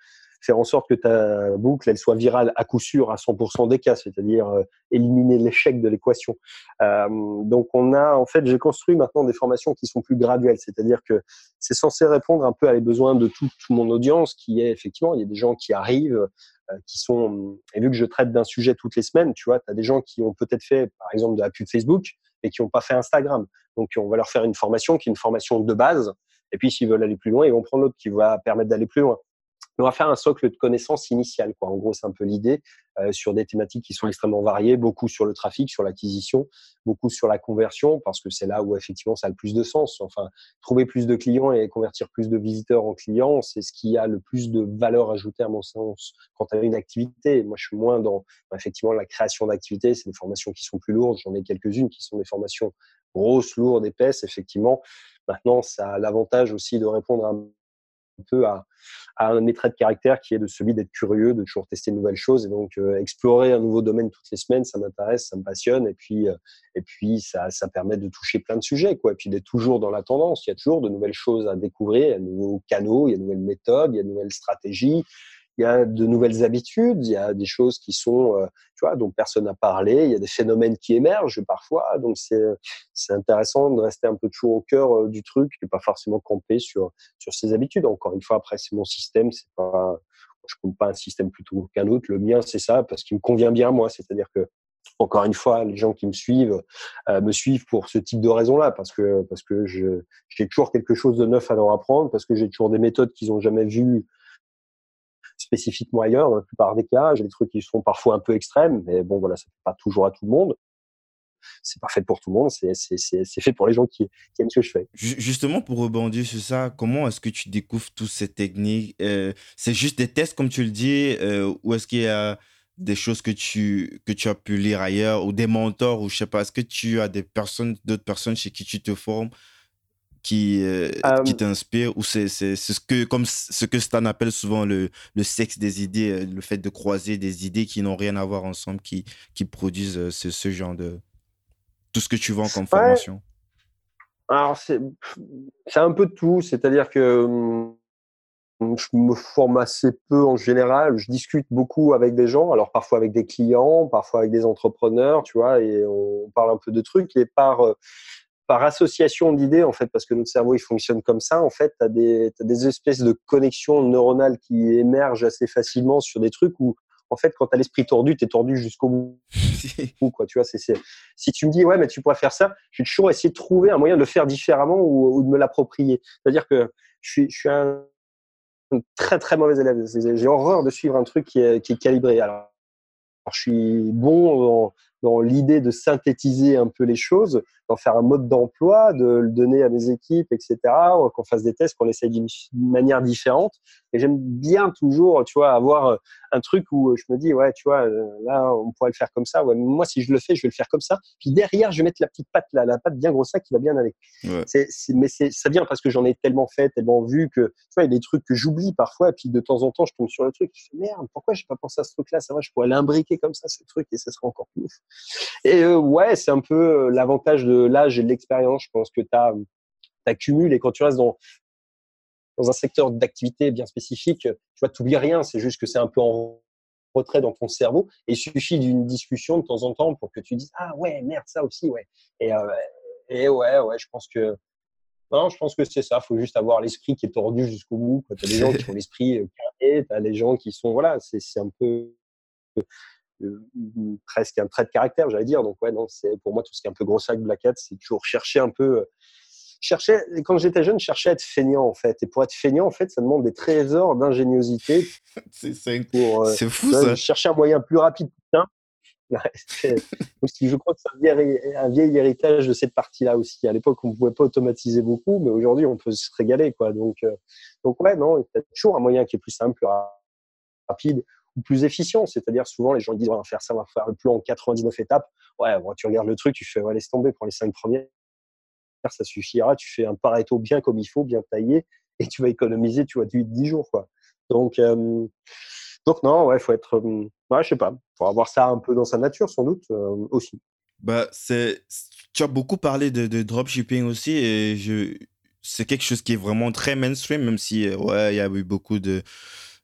faire en sorte que ta boucle elle soit virale à coup sûr à 100% des cas, c'est-à-dire euh, éliminer l'échec de l'équation. Euh, donc on a en fait j'ai construit maintenant des formations qui sont plus graduelles, c'est-à-dire que c'est censé répondre un peu à les besoins de toute mon audience, qui est effectivement il y a des gens qui arrivent qui sont, et vu que je traite d'un sujet toutes les semaines, tu vois, tu as des gens qui ont peut-être fait, par exemple, de la pub Facebook et qui n'ont pas fait Instagram. Donc, on va leur faire une formation qui est une formation de base. Et puis, s'ils veulent aller plus loin, ils vont prendre l'autre qui va permettre d'aller plus loin on va faire un socle de connaissances initial. Quoi. En gros, c'est un peu l'idée euh, sur des thématiques qui sont extrêmement variées, beaucoup sur le trafic, sur l'acquisition, beaucoup sur la conversion, parce que c'est là où effectivement ça a le plus de sens. Enfin, trouver plus de clients et convertir plus de visiteurs en clients, c'est ce qui a le plus de valeur ajoutée à mon sens quand tu as une activité. Moi, je suis moins dans effectivement la création d'activités. C'est des formations qui sont plus lourdes. J'en ai quelques-unes qui sont des formations grosses, lourdes, épaisses. Effectivement, maintenant, ça a l'avantage aussi de répondre à peu à, un maître de caractère qui est de celui d'être curieux, de toujours tester de nouvelles choses et donc euh, explorer un nouveau domaine toutes les semaines, ça m'intéresse, ça me passionne et puis euh, et puis ça, ça permet de toucher plein de sujets quoi, et puis d'être toujours dans la tendance. Il y a toujours de nouvelles choses à découvrir, il y a de nouveaux canaux, il y a de nouvelles méthodes, il y a de nouvelles stratégies il y a de nouvelles habitudes, il y a des choses qui sont, euh, tu vois, dont personne n'a parlé, il y a des phénomènes qui émergent parfois, donc c'est intéressant de rester un peu toujours au cœur euh, du truc et pas forcément camper sur sur ses habitudes. Encore une fois, après c'est mon système, c'est pas, je compte pas un système plutôt qu'un autre. Le mien c'est ça parce qu'il me convient bien moi, c'est-à-dire que encore une fois, les gens qui me suivent euh, me suivent pour ce type de raison-là, parce que parce que j'ai toujours quelque chose de neuf à leur apprendre, parce que j'ai toujours des méthodes qu'ils n'ont jamais vues spécifiquement ailleurs, dans la plupart des cas. J'ai des trucs qui sont parfois un peu extrêmes, mais bon, voilà, ça ne fait pas toujours à tout le monde. C'est pas fait pour tout le monde, c'est fait pour les gens qui, aiment ce que je fais. Justement, pour rebondir sur ça, comment est-ce que tu découvres toutes ces techniques? Euh, C'est juste des tests, comme tu le dis, euh, ou est-ce qu'il y a des choses que tu, que tu as pu lire ailleurs, ou des mentors, ou je sais pas, est-ce que tu as des personnes, d'autres personnes chez qui tu te formes qui, euh, qui t'inspire ou c'est ce que comme ce que Stan appelle souvent le, le sexe des idées euh, le fait de croiser des idées qui n'ont rien à voir ensemble qui, qui produisent euh, ce, ce genre de tout ce que tu vends comme formation? Alors c'est un peu de tout c'est-à-dire que hum, je me forme assez peu en général. Je discute beaucoup avec des gens, alors parfois avec des clients, parfois avec des entrepreneurs, tu vois, et on parle un peu de trucs. Et par par association d'idées, en fait, parce que notre cerveau, il fonctionne comme ça, en fait, tu as des, des espèces de connexions neuronales qui émergent assez facilement sur des trucs où, en fait, quand tu as l'esprit tordu, tu es tordu jusqu'au bout. [LAUGHS] quoi, tu vois, c'est, Si tu me dis, ouais, mais tu pourrais faire ça, je vais toujours essayer de trouver un moyen de le faire différemment ou, de me l'approprier. C'est-à-dire que je suis, je suis un, très, très mauvais élève. J'ai horreur de suivre un truc qui est, qui est calibré. Alors, je suis bon dans, dans l'idée de synthétiser un peu les choses d'en faire un mode d'emploi, de le donner à mes équipes, etc., qu'on fasse des tests, qu'on essaye d'une manière différente. Et j'aime bien toujours, tu vois, avoir euh, un truc où je me dis, ouais, tu vois, euh, là, on pourrait le faire comme ça. Ouais, moi, si je le fais, je vais le faire comme ça. Puis derrière, je vais mettre la petite patte là, la patte bien grosse qui va bien aller. C'est, mais c'est, ça vient parce que j'en ai tellement fait, tellement vu que, tu vois, il y a des trucs que j'oublie parfois. Et puis de temps en temps, je tombe sur le truc. Je fais, merde, pourquoi j'ai pas pensé à ce truc-là? Ça va, je pourrais l'imbriquer comme ça, ce truc, et ça serait encore plus ouf. Et euh, ouais, c'est un peu l'avantage de l'âge et de l'expérience, je pense que tu accumules et quand tu restes dans, dans un secteur d'activité bien spécifique, tu vois, tu n'oublies rien. C'est juste que c'est un peu en retrait dans ton cerveau. Et il suffit d'une discussion de temps en temps pour que tu dises Ah ouais, merde, ça aussi, ouais. Et, euh, et ouais, ouais, je pense que. Non, je pense que c'est ça. Il faut juste avoir l'esprit qui est tordu jusqu'au bout. Tu as des gens qui ont l'esprit euh, carré, tu as les gens qui sont. Voilà, c'est un peu presque un trait de caractère, j'allais dire. Donc ouais, non, c'est pour moi tout ce qui est un peu gros sac Black Hat, c'est toujours chercher un peu. Chercher, quand j'étais jeune, je cherchais à être feignant en fait. Et pour être feignant, en fait, ça demande des trésors d'ingéniosité. [LAUGHS] c'est euh, fou ça. Chercher un moyen plus rapide, [LAUGHS] je crois que c'est un vieil, héritage de cette partie-là aussi. À l'époque, on ne pouvait pas automatiser beaucoup, mais aujourd'hui, on peut se régaler. Quoi. Donc, euh, donc ouais, non, il y a toujours un moyen qui est plus simple, plus rapide plus efficient. C'est-à-dire, souvent, les gens disent, on va faire ça, on va faire le plan en 99 étapes. Ouais, tu regardes le truc, tu fais, ouais, laisse tomber, pour les cinq premières, ça suffira. Tu fais un Pareto bien comme il faut, bien taillé, et tu vas économiser, tu vois, 10 jours, quoi. Donc, euh, donc non, ouais, faut être, euh, ouais, je sais pas, faut avoir ça un peu dans sa nature, sans doute, euh, aussi. Bah, c'est, tu as beaucoup parlé de, de dropshipping aussi, et je, c'est quelque chose qui est vraiment très mainstream, même si, ouais, il y a eu beaucoup de,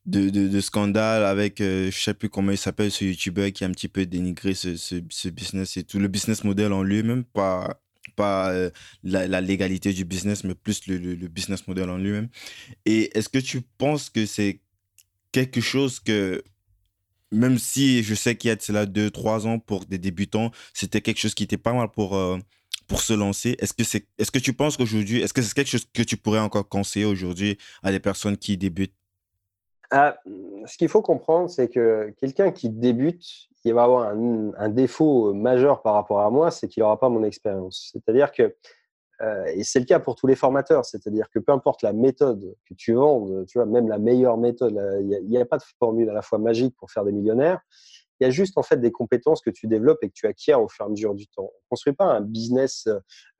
de, de, scandale avec, euh, je sais plus comment il s'appelle, ce YouTuber qui a un petit peu dénigré ce, ce, business et tout, le business model en lui-même, pas, pas euh, la, légalité du business, mais plus le, le, business model en lui-même. Et est-ce que tu penses que c'est quelque chose que même si je sais qu'il y a de cela deux, trois ans pour des débutants, c'était quelque chose qui était pas mal pour, euh, pour se lancer. Est-ce que, c'est, est-ce que tu penses qu'aujourd'hui, est-ce que c'est quelque chose que tu pourrais encore conseiller aujourd'hui à des personnes qui débutent? Ah, Ce qu'il faut comprendre, c'est que quelqu'un qui débute, il va avoir un, défaut majeur par rapport à moi, c'est qu'il n'aura pas mon expérience. C'est-à-dire que euh, et c'est le cas pour tous les formateurs, c'est-à-dire que peu importe la méthode que tu vendes, tu vois, même la meilleure méthode, il n'y a, pas de formule à la fois magique pour faire des millionnaires. Il y a juste en fait des compétences que tu développes et que tu acquiers au fur et à mesure du temps. On ne construit pas un business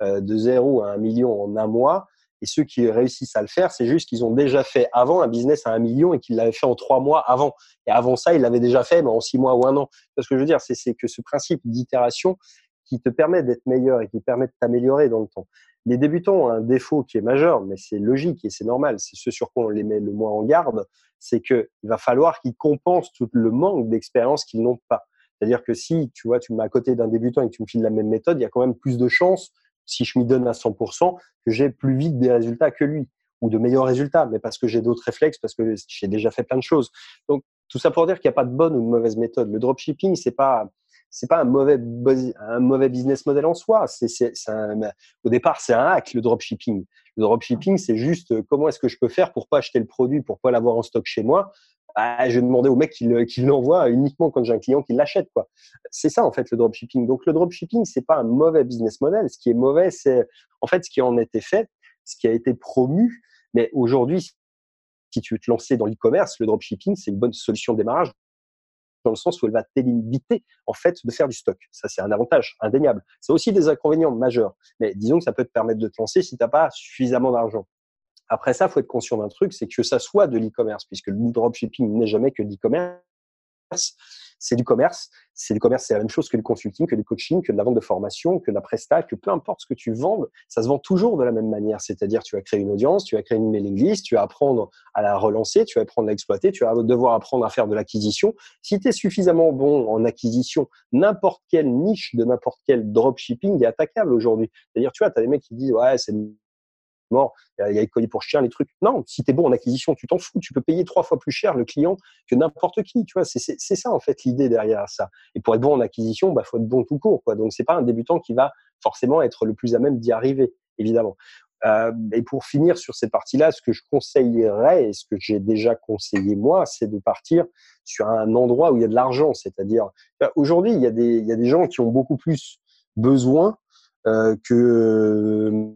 euh, de zéro à un million en un mois. Et ceux qui réussissent à le faire, c'est juste qu'ils ont déjà fait avant un business à un million et qu'ils l'avaient fait en trois mois avant. Et avant ça, ils l'avaient déjà fait mais en six mois ou un an. Ce que je veux dire, c'est que ce principe d'itération qui te permet d'être meilleur et qui permet de t'améliorer dans le temps. Les débutants ont un défaut qui est majeur, mais c'est logique et c'est normal. C'est ce sur quoi on les met le moins en garde, c'est qu'il va falloir qu'ils compensent tout le manque d'expérience qu'ils n'ont pas. C'est-à-dire que si tu vois, tu me mets à côté d'un débutant et que tu me files la même méthode, il y a quand même plus de chances, si je m'y donne à 100%, que j'ai plus vite des résultats que lui ou de meilleurs résultats, mais parce que j'ai d'autres réflexes, parce que j'ai déjà fait plein de choses. Donc tout ça pour dire qu'il n'y a pas de bonne ou de mauvaise méthode. Le dropshipping, c'est pas c'est pas un mauvais un mauvais business model en soi. C'est, au départ, c'est un hack le dropshipping. Le dropshipping, c'est juste euh, comment est-ce que je peux faire pour pas acheter le produit, pour pas l'avoir en stock chez moi. Ah, je vais demander au mec qu'il l'envoie uniquement quand j'ai un client qui l'achète, quoi. C'est ça en fait le dropshipping. Donc le dropshipping, c'est pas un mauvais business model. Ce qui est mauvais, c'est en fait ce qui en a été fait, ce qui a été promu. Mais aujourd'hui, si tu veux te lancer dans l'e-commerce, le dropshipping, c'est une bonne solution de démarrage dans le sens où elle va t'éviter en fait de faire du stock. Ça, c'est un avantage indéniable. C'est aussi des inconvénients majeurs, mais disons que ça peut te permettre de te lancer si tu n'as pas suffisamment d'argent. Après ça, faut être conscient d'un truc, c'est que ça soit de l'e-commerce, puisque le dropshipping n'est jamais que de l'e-commerce c'est du commerce. C'est du commerce, c'est la même chose que du consulting, que du coaching, que de la vente de formation, que de la presta, que peu importe ce que tu vends, ça se vend toujours de la même manière. C'est-à-dire, tu vas créer une audience, tu vas créer une mailing list, tu vas apprendre à la relancer, tu vas apprendre à l'exploiter, tu vas devoir apprendre à faire de l'acquisition. Si tu es suffisamment bon en acquisition, n'importe quelle niche de n'importe quel dropshipping est attaquable aujourd'hui. C'est-à-dire, tu vois, tu as des mecs qui disent, ouais, c'est mort, il y a les colis pour chiens, les trucs. Non, si tu es bon en acquisition, tu t'en fous. Tu peux payer trois fois plus cher le client que n'importe qui. Tu vois, c'est ça en fait l'idée derrière ça. Et pour être bon en acquisition, bah faut être bon tout court. Quoi. Donc c'est pas un débutant qui va forcément être le plus à même d'y arriver, évidemment. Euh, et pour finir sur cette partie-là, ce que je conseillerais et ce que j'ai déjà conseillé moi, c'est de partir sur un endroit où il y a de l'argent. C'est-à-dire, aujourd'hui, il, il y a des gens qui ont beaucoup plus besoin euh, que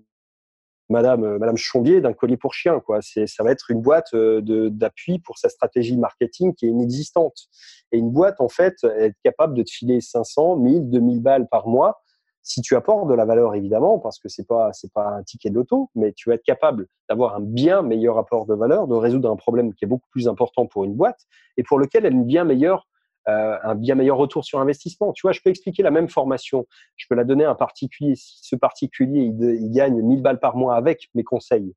Madame, euh, Madame Chombier d'un colis pour chien. Quoi. Ça va être une boîte euh, d'appui pour sa stratégie marketing qui est inexistante. Et une boîte, en fait, est capable de te filer 500, 1000, 2000 balles par mois si tu apportes de la valeur, évidemment, parce que c'est pas, pas un ticket de loto, mais tu vas être capable d'avoir un bien meilleur apport de valeur, de résoudre un problème qui est beaucoup plus important pour une boîte et pour lequel elle est une bien meilleure euh, un bien meilleur retour sur investissement. Tu vois, je peux expliquer la même formation, je peux la donner à un particulier. Si ce particulier, il, gagne 1000 balles par mois avec mes conseils,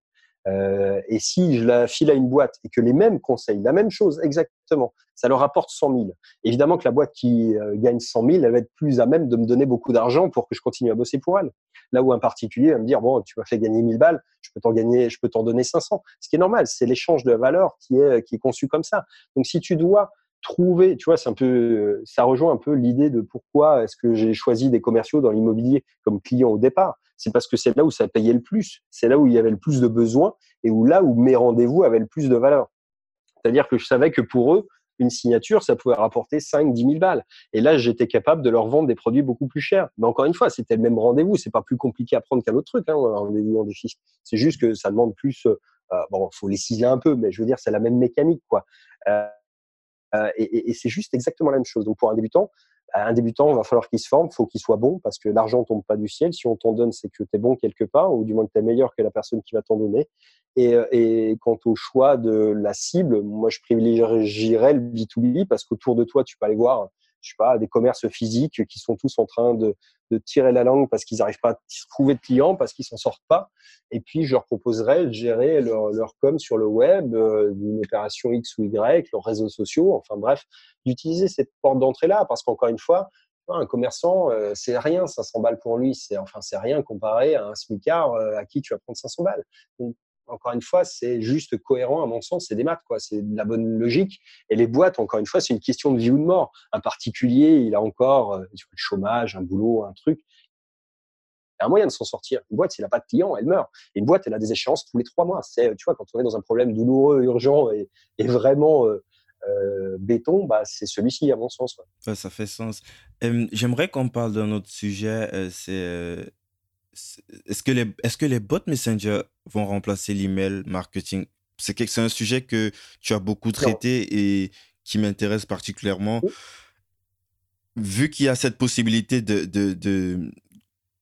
euh, et si je la file à une boîte et que les mêmes conseils, la même chose exactement, ça leur apporte 100 000. Évidemment que la boîte qui euh, gagne 100 000, elle va être plus à même de me donner beaucoup d'argent pour que je continue à bosser pour elle. Là où un particulier va me dire bon, tu m'as fait gagner 1000 balles, je peux t'en gagner, je peux t'en donner 500. Ce qui est normal, c'est l'échange de valeur qui est qui est conçu comme ça. Donc si tu dois trouver, tu vois, c'est un peu, ça rejoint un peu l'idée de pourquoi est-ce que j'ai choisi des commerciaux dans l'immobilier comme client au départ. C'est parce que c'est là où ça payait le plus, c'est là où il y avait le plus de besoins et où là où mes rendez-vous avaient le plus de valeur. C'est-à-dire que je savais que pour eux, une signature, ça pouvait rapporter 5, 10 000 balles. Et là, j'étais capable de leur vendre des produits beaucoup plus chers. Mais encore une fois, c'était le même rendez-vous. C'est pas plus compliqué à prendre qu'un autre truc, hein, un rendez-vous en défi. C'est juste que ça demande plus, euh, bon, faut les ciseler un peu, mais je veux dire, c'est la même mécanique, quoi. Euh, euh, et, c'est juste exactement la même chose. Donc pour un débutant, euh, un débutant, il va falloir qu'il se forme, il faut qu'il soit bon parce que l'argent tombe pas du ciel. Si on t'en donne, c'est que tu es bon quelque part ou du moins que tu es meilleur que la personne qui va t'en donner. Et, euh, et, quant au choix de la cible, moi je privilégierais le B2B parce qu'autour de toi, tu peux aller voir je sais pas, des commerces physiques qui sont tous en train de, de tirer la langue parce qu'ils n'arrivent pas à trouver de clients, parce qu'ils s'en sortent pas. Et puis, je leur proposerais de gérer leur, leur com sur le web, euh, d'une opération X ou Y, leurs réseaux sociaux, enfin bref, d'utiliser cette porte d'entrée-là, parce qu'encore une fois, un commerçant, euh, c'est rien, 500 balles pour lui, c'est enfin rien comparé à un smicard euh, à qui tu vas prendre 500 balles. Encore une fois, c'est juste cohérent à mon sens, c'est des maths, quoi. C'est de la bonne logique. Et les boîtes, encore une fois, c'est une question de vie ou de mort. Un particulier, il a encore euh, le chômage, un boulot, un truc. Il y a un moyen de s'en sortir. Une boîte, s'il n'a pas de clients, elle meurt. une boîte, elle a des échéances tous les trois mois. C'est, tu vois, quand on est dans un problème douloureux, urgent et, vraiment euh, euh, béton, bah, c'est celui-ci, à mon sens. ça fait sens. J'aimerais qu'on parle d'un autre sujet. c'est est-ce que, les, est-ce que les bots Messenger vont remplacer l'email marketing? C'est, c'est un sujet que tu as beaucoup traité et qui m'intéresse particulièrement. Vu qu'il y a cette possibilité de, de, de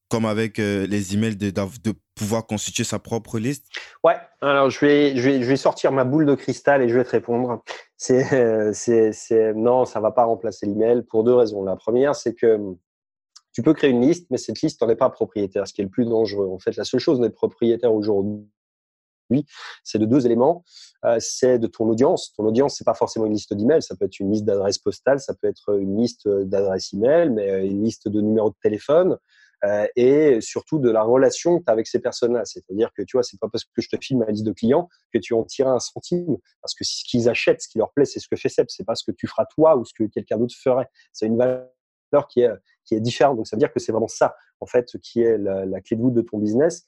comme avec euh, les emails, de, de, pouvoir constituer sa propre liste? Ouais, alors je vais, je, vais, je vais sortir ma boule de cristal et je vais te répondre. C'est, euh, c'est, c'est, non, ça ne va pas remplacer l'email pour deux raisons. La première, c'est que tu peux créer une liste, mais cette liste, n'en es pas propriétaire, ce qui est le plus dangereux. En fait, la seule chose d'être propriétaire aujourd'hui, c'est de deux éléments. Euh, c'est de ton audience. Ton audience, c'est pas forcément une liste d'emails, ça peut être une liste d'adresses postales, ça peut être une liste d'adresses email, mais euh, une liste de numéros de téléphone. Euh, et surtout de la relation que tu as avec ces personnes-là. C'est-à-dire que tu vois, c'est pas parce que je te filme ma liste de clients que tu en tires un centime. Parce que ce qu'ils achètent, ce qui leur plaît, c'est ce que fait Seb. C'est pas ce que tu feras toi ou ce que quelqu'un d'autre ferait. C'est une valeur qui est, qui est différente. Donc, ça veut dire que c'est vraiment ça, en fait, qui est la, clé de voûte de ton business.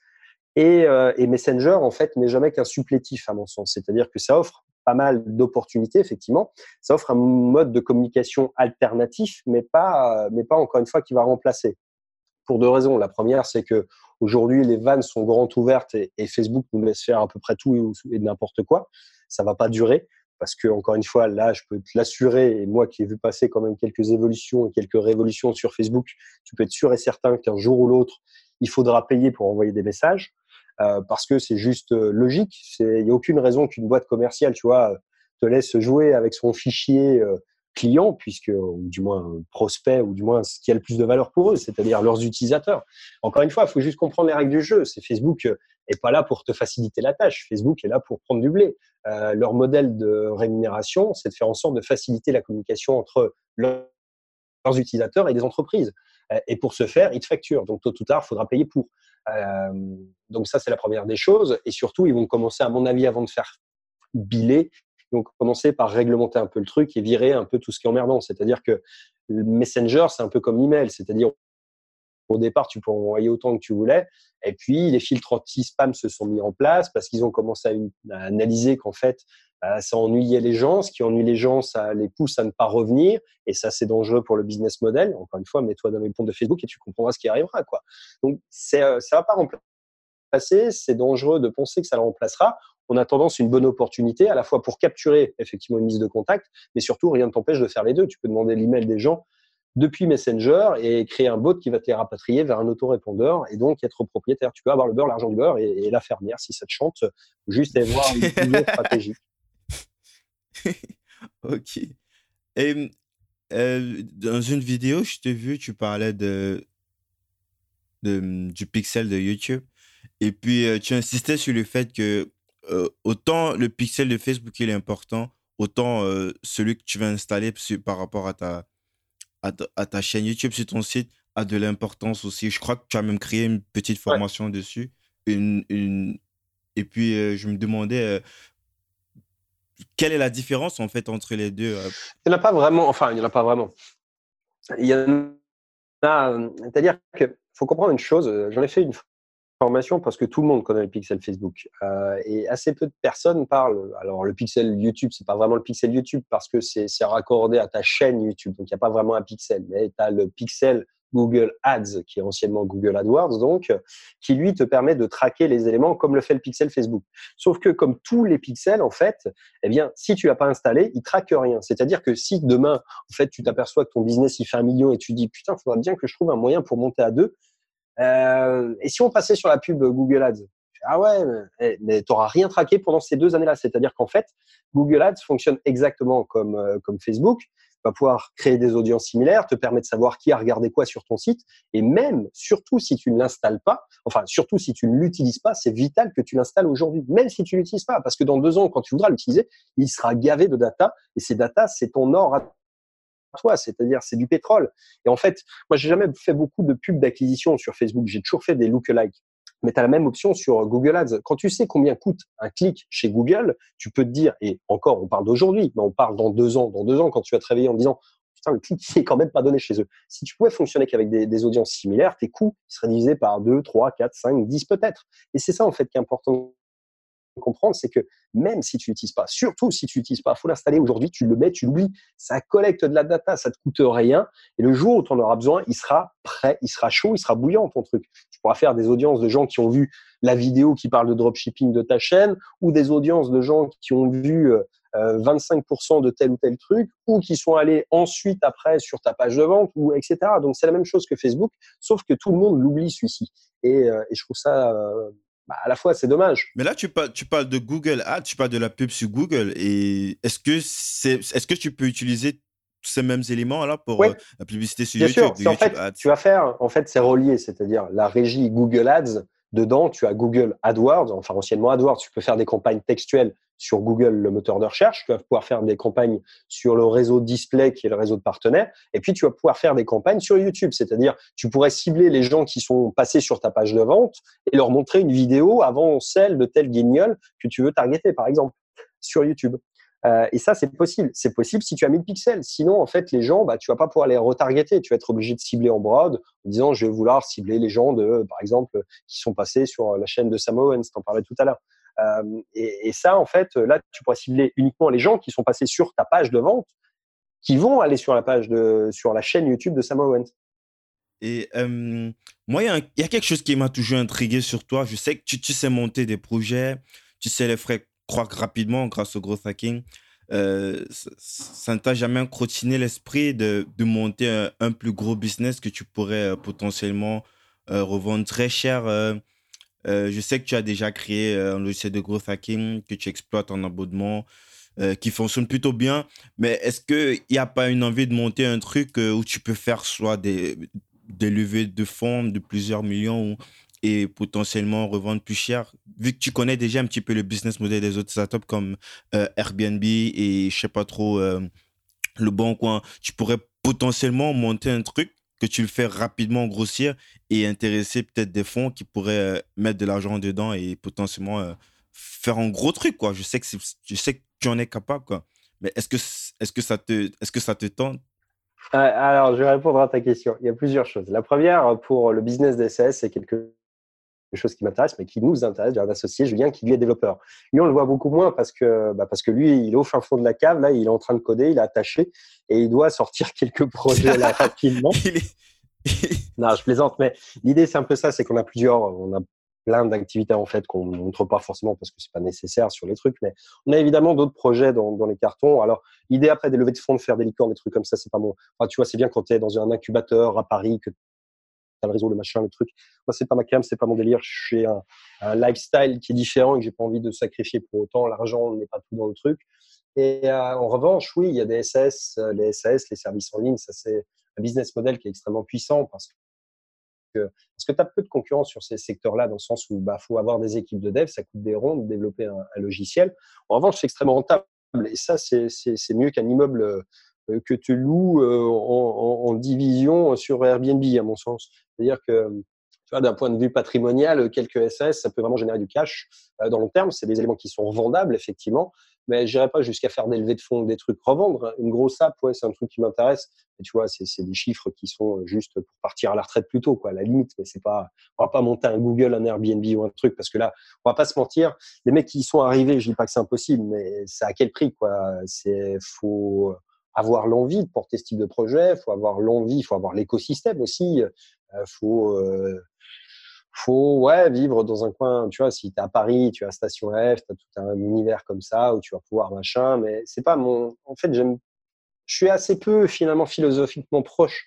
Et, euh, et Messenger, en fait, n'est jamais qu'un supplétif, à mon sens. C'est-à-dire que ça offre pas mal d'opportunités, effectivement. Ça offre un mode de communication alternatif, mais pas, mais pas encore une fois qui va remplacer. Pour deux raisons. La première, c'est que aujourd'hui, les vannes sont grandes ouvertes et, et, Facebook nous laisse faire à peu près tout et, et n'importe quoi. Ça va pas durer parce que encore une fois, là, je peux te l'assurer, et moi qui ai vu passer quand même quelques évolutions et quelques révolutions sur Facebook, tu peux être sûr et certain qu'un jour ou l'autre, il faudra payer pour envoyer des messages, euh, parce que c'est juste euh, logique. Il n'y a aucune raison qu'une boîte commerciale, tu vois, te laisse jouer avec son fichier euh, client, puisque, ou du moins prospect, ou du moins ce qui a le plus de valeur pour eux, c'est-à-dire leurs utilisateurs. Encore une fois, il faut juste comprendre les règles du jeu. C'est Facebook est pas là pour te faciliter la tâche. Facebook est là pour prendre du blé. Euh, leur modèle de rémunération, c'est de faire en sorte de faciliter la communication entre leurs utilisateurs et les entreprises. Euh, et pour ce faire, ils te facturent. Donc, tôt ou tard, il faudra payer pour. Euh, donc, ça, c'est la première des choses. Et surtout, ils vont commencer, à mon avis, avant de faire biler, ils vont commencer par réglementer un peu le truc et virer un peu tout ce qui est emmerdant. C'est-à-dire que Messenger, c'est un peu comme l'email. C'est-à-dire, au départ, tu peux envoyer autant que tu voulais. Et puis, les filtres anti-spam se sont mis en place parce qu'ils ont commencé à, analyser qu'en fait, bah, ça ennuyait les gens. Ce qui ennuie les gens, ça les pousse à ne pas revenir. Et ça, c'est dangereux pour le business model. Encore une fois, mets-toi dans les ponts de Facebook et tu comprendras ce qui arrivera. Quoi. Donc, euh, ça va pas remplacer. C'est dangereux de penser que ça le remplacera. On a tendance une bonne opportunité à la fois pour capturer effectivement une liste de contacts, mais surtout, rien ne t'empêche de faire les deux. Tu peux demander l'email des gens depuis Messenger et créer un bot qui va te les rapatrier vers un autorépondeur et donc être propriétaire. Tu peux avoir le beurre, l'argent du beurre et, la fermière si ça te chante, juste et voir une [LAUGHS] vision stratégique. [LAUGHS] ok. Et euh, dans une vidéo, je t'ai vu, tu parlais de, du pixel de YouTube. Et puis, euh, tu insistais sur le fait que euh, autant le pixel de Facebook il est important, autant celui que tu vas installer par rapport à ta, à, ta chaîne YouTube, sur ton site, a de l'importance aussi. Je crois que tu as même créé une petite formation dessus. Une, une... Et puis, euh, je me demandais, euh, quelle est la différence en fait entre les deux euh? Il n'y en a pas vraiment, enfin, il n'y en a pas vraiment. Il y en a, c'est-à-dire qu'il faut comprendre une chose, j'en ai fait une parce que tout le monde connaît le pixel Facebook euh, et assez peu de personnes parlent. Alors le pixel YouTube, c'est pas vraiment le pixel YouTube parce que c'est raccordé à ta chaîne YouTube, donc il n'y a pas vraiment un pixel, mais tu as le pixel Google Ads, qui est anciennement Google AdWords, donc, qui lui te permet de traquer les éléments comme le fait le pixel Facebook. Sauf que comme tous les pixels, en fait, eh bien, si tu l'as pas installé, il traque rien. C'est-à-dire que si demain, en fait, tu t'aperçois que ton business il fait un million et tu dis putain, il faudra bien que je trouve un moyen pour monter à deux, euh, et si on passait sur la pub Google Ads ah ouais, mais, eh, tu n'auras rien traqué pendant ces deux années-là. C'est-à-dire qu'en fait, Google Ads fonctionne exactement comme, euh, comme Facebook. va pouvoir créer des audiences similaires, te permet de savoir qui a regardé quoi sur ton site. Et même, surtout si tu ne l'installes pas, enfin, surtout si tu ne l'utilises pas, c'est vital que tu l'installes aujourd'hui, même si tu l'utilises pas. Parce que dans deux ans, quand tu voudras l'utiliser, il sera gavé de data. Et ces data, c'est ton or à toi, c'est-à-dire c'est du pétrole. Et en fait, moi j'ai jamais fait beaucoup de pubs d'acquisition sur Facebook, j'ai toujours fait des lookalikes. mais tu as la même option sur Google Ads. Quand tu sais combien coûte un clic chez Google, tu peux te dire, et encore, on parle d'aujourd'hui, mais on parle dans deux ans. Dans deux ans, quand tu vas te réveiller en disant, putain, le clic, [LAUGHS] il est quand même pas donné chez eux. Si tu pouvais fonctionner qu'avec des, des, audiences similaires, tes coûts seraient divisés par 2, 3, 4, 5, 10 peut-être. Et c'est ça, en fait, qui est important comprendre, c'est que même si tu l'utilises pas, surtout si tu l'utilises pas, faut l'installer aujourd'hui, tu le mets, tu l'oublies, ça collecte de la data, ça te coûte rien, et le jour où tu en auras besoin, il sera prêt, il sera chaud, il sera bouillant ton truc. Tu pourras faire des audiences de gens qui ont vu la vidéo qui parle de dropshipping de ta chaîne, ou des audiences de gens qui ont vu 25% euh, de tel ou tel truc, ou qui sont allés ensuite après sur ta page de vente, ou etc. Donc c'est la même chose que Facebook, sauf que tout le monde l'oublie celui-ci. Et, euh, je trouve ça euh, bah, à la fois, c'est dommage. Mais là, tu parles, tu parles de Google Ads, tu parles de la pub sur Google. Et est-ce que, c'est, est-ce que tu peux utiliser ces mêmes éléments là pour euh, la publicité sur YouTube, sûr. en fait, Tu vas faire, en fait, c'est relié, c'est-à-dire la régie Google Ads. Dedans, tu as Google AdWords, enfin anciennement AdWords. Tu peux faire des campagnes textuelles sur Google, le moteur de recherche. Tu vas pouvoir faire des campagnes sur le réseau display, qui est le réseau de partenaires. Et puis, tu vas pouvoir faire des campagnes sur YouTube. C'est-à-dire, tu pourrais cibler les gens qui sont passés sur ta page de vente et leur montrer une vidéo avant celle de tel guignol que tu veux targeter, par exemple, sur YouTube. Euh, et ça, c'est possible. C'est possible si tu as 1000 pixels. Sinon, en fait, les gens, bah, tu vas pas pouvoir les retargeter. Tu vas être obligé de cibler en broad en disant, je vais vouloir cibler les gens de, par exemple, qui sont passés sur la chaîne de Sam Owens, t'en parlais tout à l'heure. Euh, et, ça, en fait, là, tu pourras cibler uniquement les gens qui sont passés sur ta page de vente, qui vont aller sur la page de, sur la chaîne YouTube de Sam Owens. Et moi, il y, a quelque chose qui m'a toujours intrigué sur toi. Je sais que tu, sais monter des projets, tu sais les faire croître rapidement grâce au growth hacking. Euh, ça, ne t'a jamais crottiné l'esprit de, monter un, plus gros business que tu pourrais euh, potentiellement revendre très cher euh, je sais que tu as déjà créé euh, un logiciel de growth hacking que tu exploites en abonnement, euh, qui fonctionne plutôt bien. Mais est-ce qu'il n'y a pas une envie de monter un truc où tu peux faire soit des, des levées de fonds de plusieurs millions et potentiellement revendre plus cher Vu que tu connais déjà un petit peu le business model des autres startups comme Airbnb et je sais pas trop le bon coin, tu pourrais potentiellement monter un truc que tu le fais rapidement grossir et intéresser peut-être des fonds qui pourraient euh, mettre de l'argent dedans et potentiellement euh, faire un gros truc quoi. Je sais que je sais que tu en es capable quoi. Mais est-ce que est-ce que ça te est-ce que ça te tente? Euh, Alors, je vais répondre à ta question. Il y a plusieurs choses. La première pour le business d'SS, c'est quelque chose qui m'intéresse, mais qui nous intéresse. J'ai un associé, Julien, qui lui est développeur. Lui, on le voit beaucoup moins parce que, bah parce que lui, il est au fin fond de la cave, là, il est en train de coder, il est attaché et il doit sortir [LAUGHS] quelques projets là rapidement. [LAUGHS] non, je plaisante, mais l'idée, c'est un peu ça, c'est qu'on a plusieurs, on a plein d'activités en fait qu'on ne montre pas forcément parce que c'est pas nécessaire sur les trucs, mais on a évidemment d'autres projets dans, dans, les cartons. Alors, l'idée après des levées de fonds, de faire des licornes, des trucs comme ça, c'est pas bon. Enfin, tu vois, c'est bien quand tu es dans un incubateur à Paris, que le réseau, le machin, le truc. Moi, c'est pas ma cam, c'est pas mon délire. Je suis un, lifestyle qui est différent et que j'ai pas envie de sacrifier pour autant. L'argent n'est pas tout dans le truc. Et euh, en revanche, oui, il y a des SS, euh, les SAS, les services en ligne. Ça, c'est un business model qui est extrêmement puissant parce que parce que tu as peu de concurrence sur ces secteurs-là, dans le sens où bah faut avoir des équipes de dev, ça coûte des ronds de développer un, un logiciel. En revanche, c'est extrêmement rentable. Et ça, c'est mieux qu'un immeuble euh, que tu loues en, en, division sur Airbnb, à mon sens. C'est-à-dire que d'un point de vue patrimonial, quelques SS, ça peut vraiment générer du cash dans le long terme. C'est des éléments qui sont vendables, effectivement, mais je n'irai pas jusqu'à faire des levées de fonds, des trucs revendre. Une grosse app, ouais, c'est un truc qui m'intéresse. Et tu vois, c'est des chiffres qui sont juste pour partir à la retraite plus tôt, quoi, à la limite. Mais c'est pas, on va pas monter un Google, un Airbnb ou un truc, parce que là, on va pas se mentir. Les mecs qui y sont arrivés, je dis pas que c'est impossible, mais c'est à quel prix, quoi? C'est, faut avoir l'envie de porter ce type de projet, faut avoir l'envie, faut avoir l'écosystème aussi, euh, faut euh, faut ouais vivre dans un coin tu vois si tu es à Paris tu as station F tu as tout un univers comme ça où tu vas pouvoir machin mais c'est pas mon en fait j'aime je suis assez peu finalement philosophiquement proche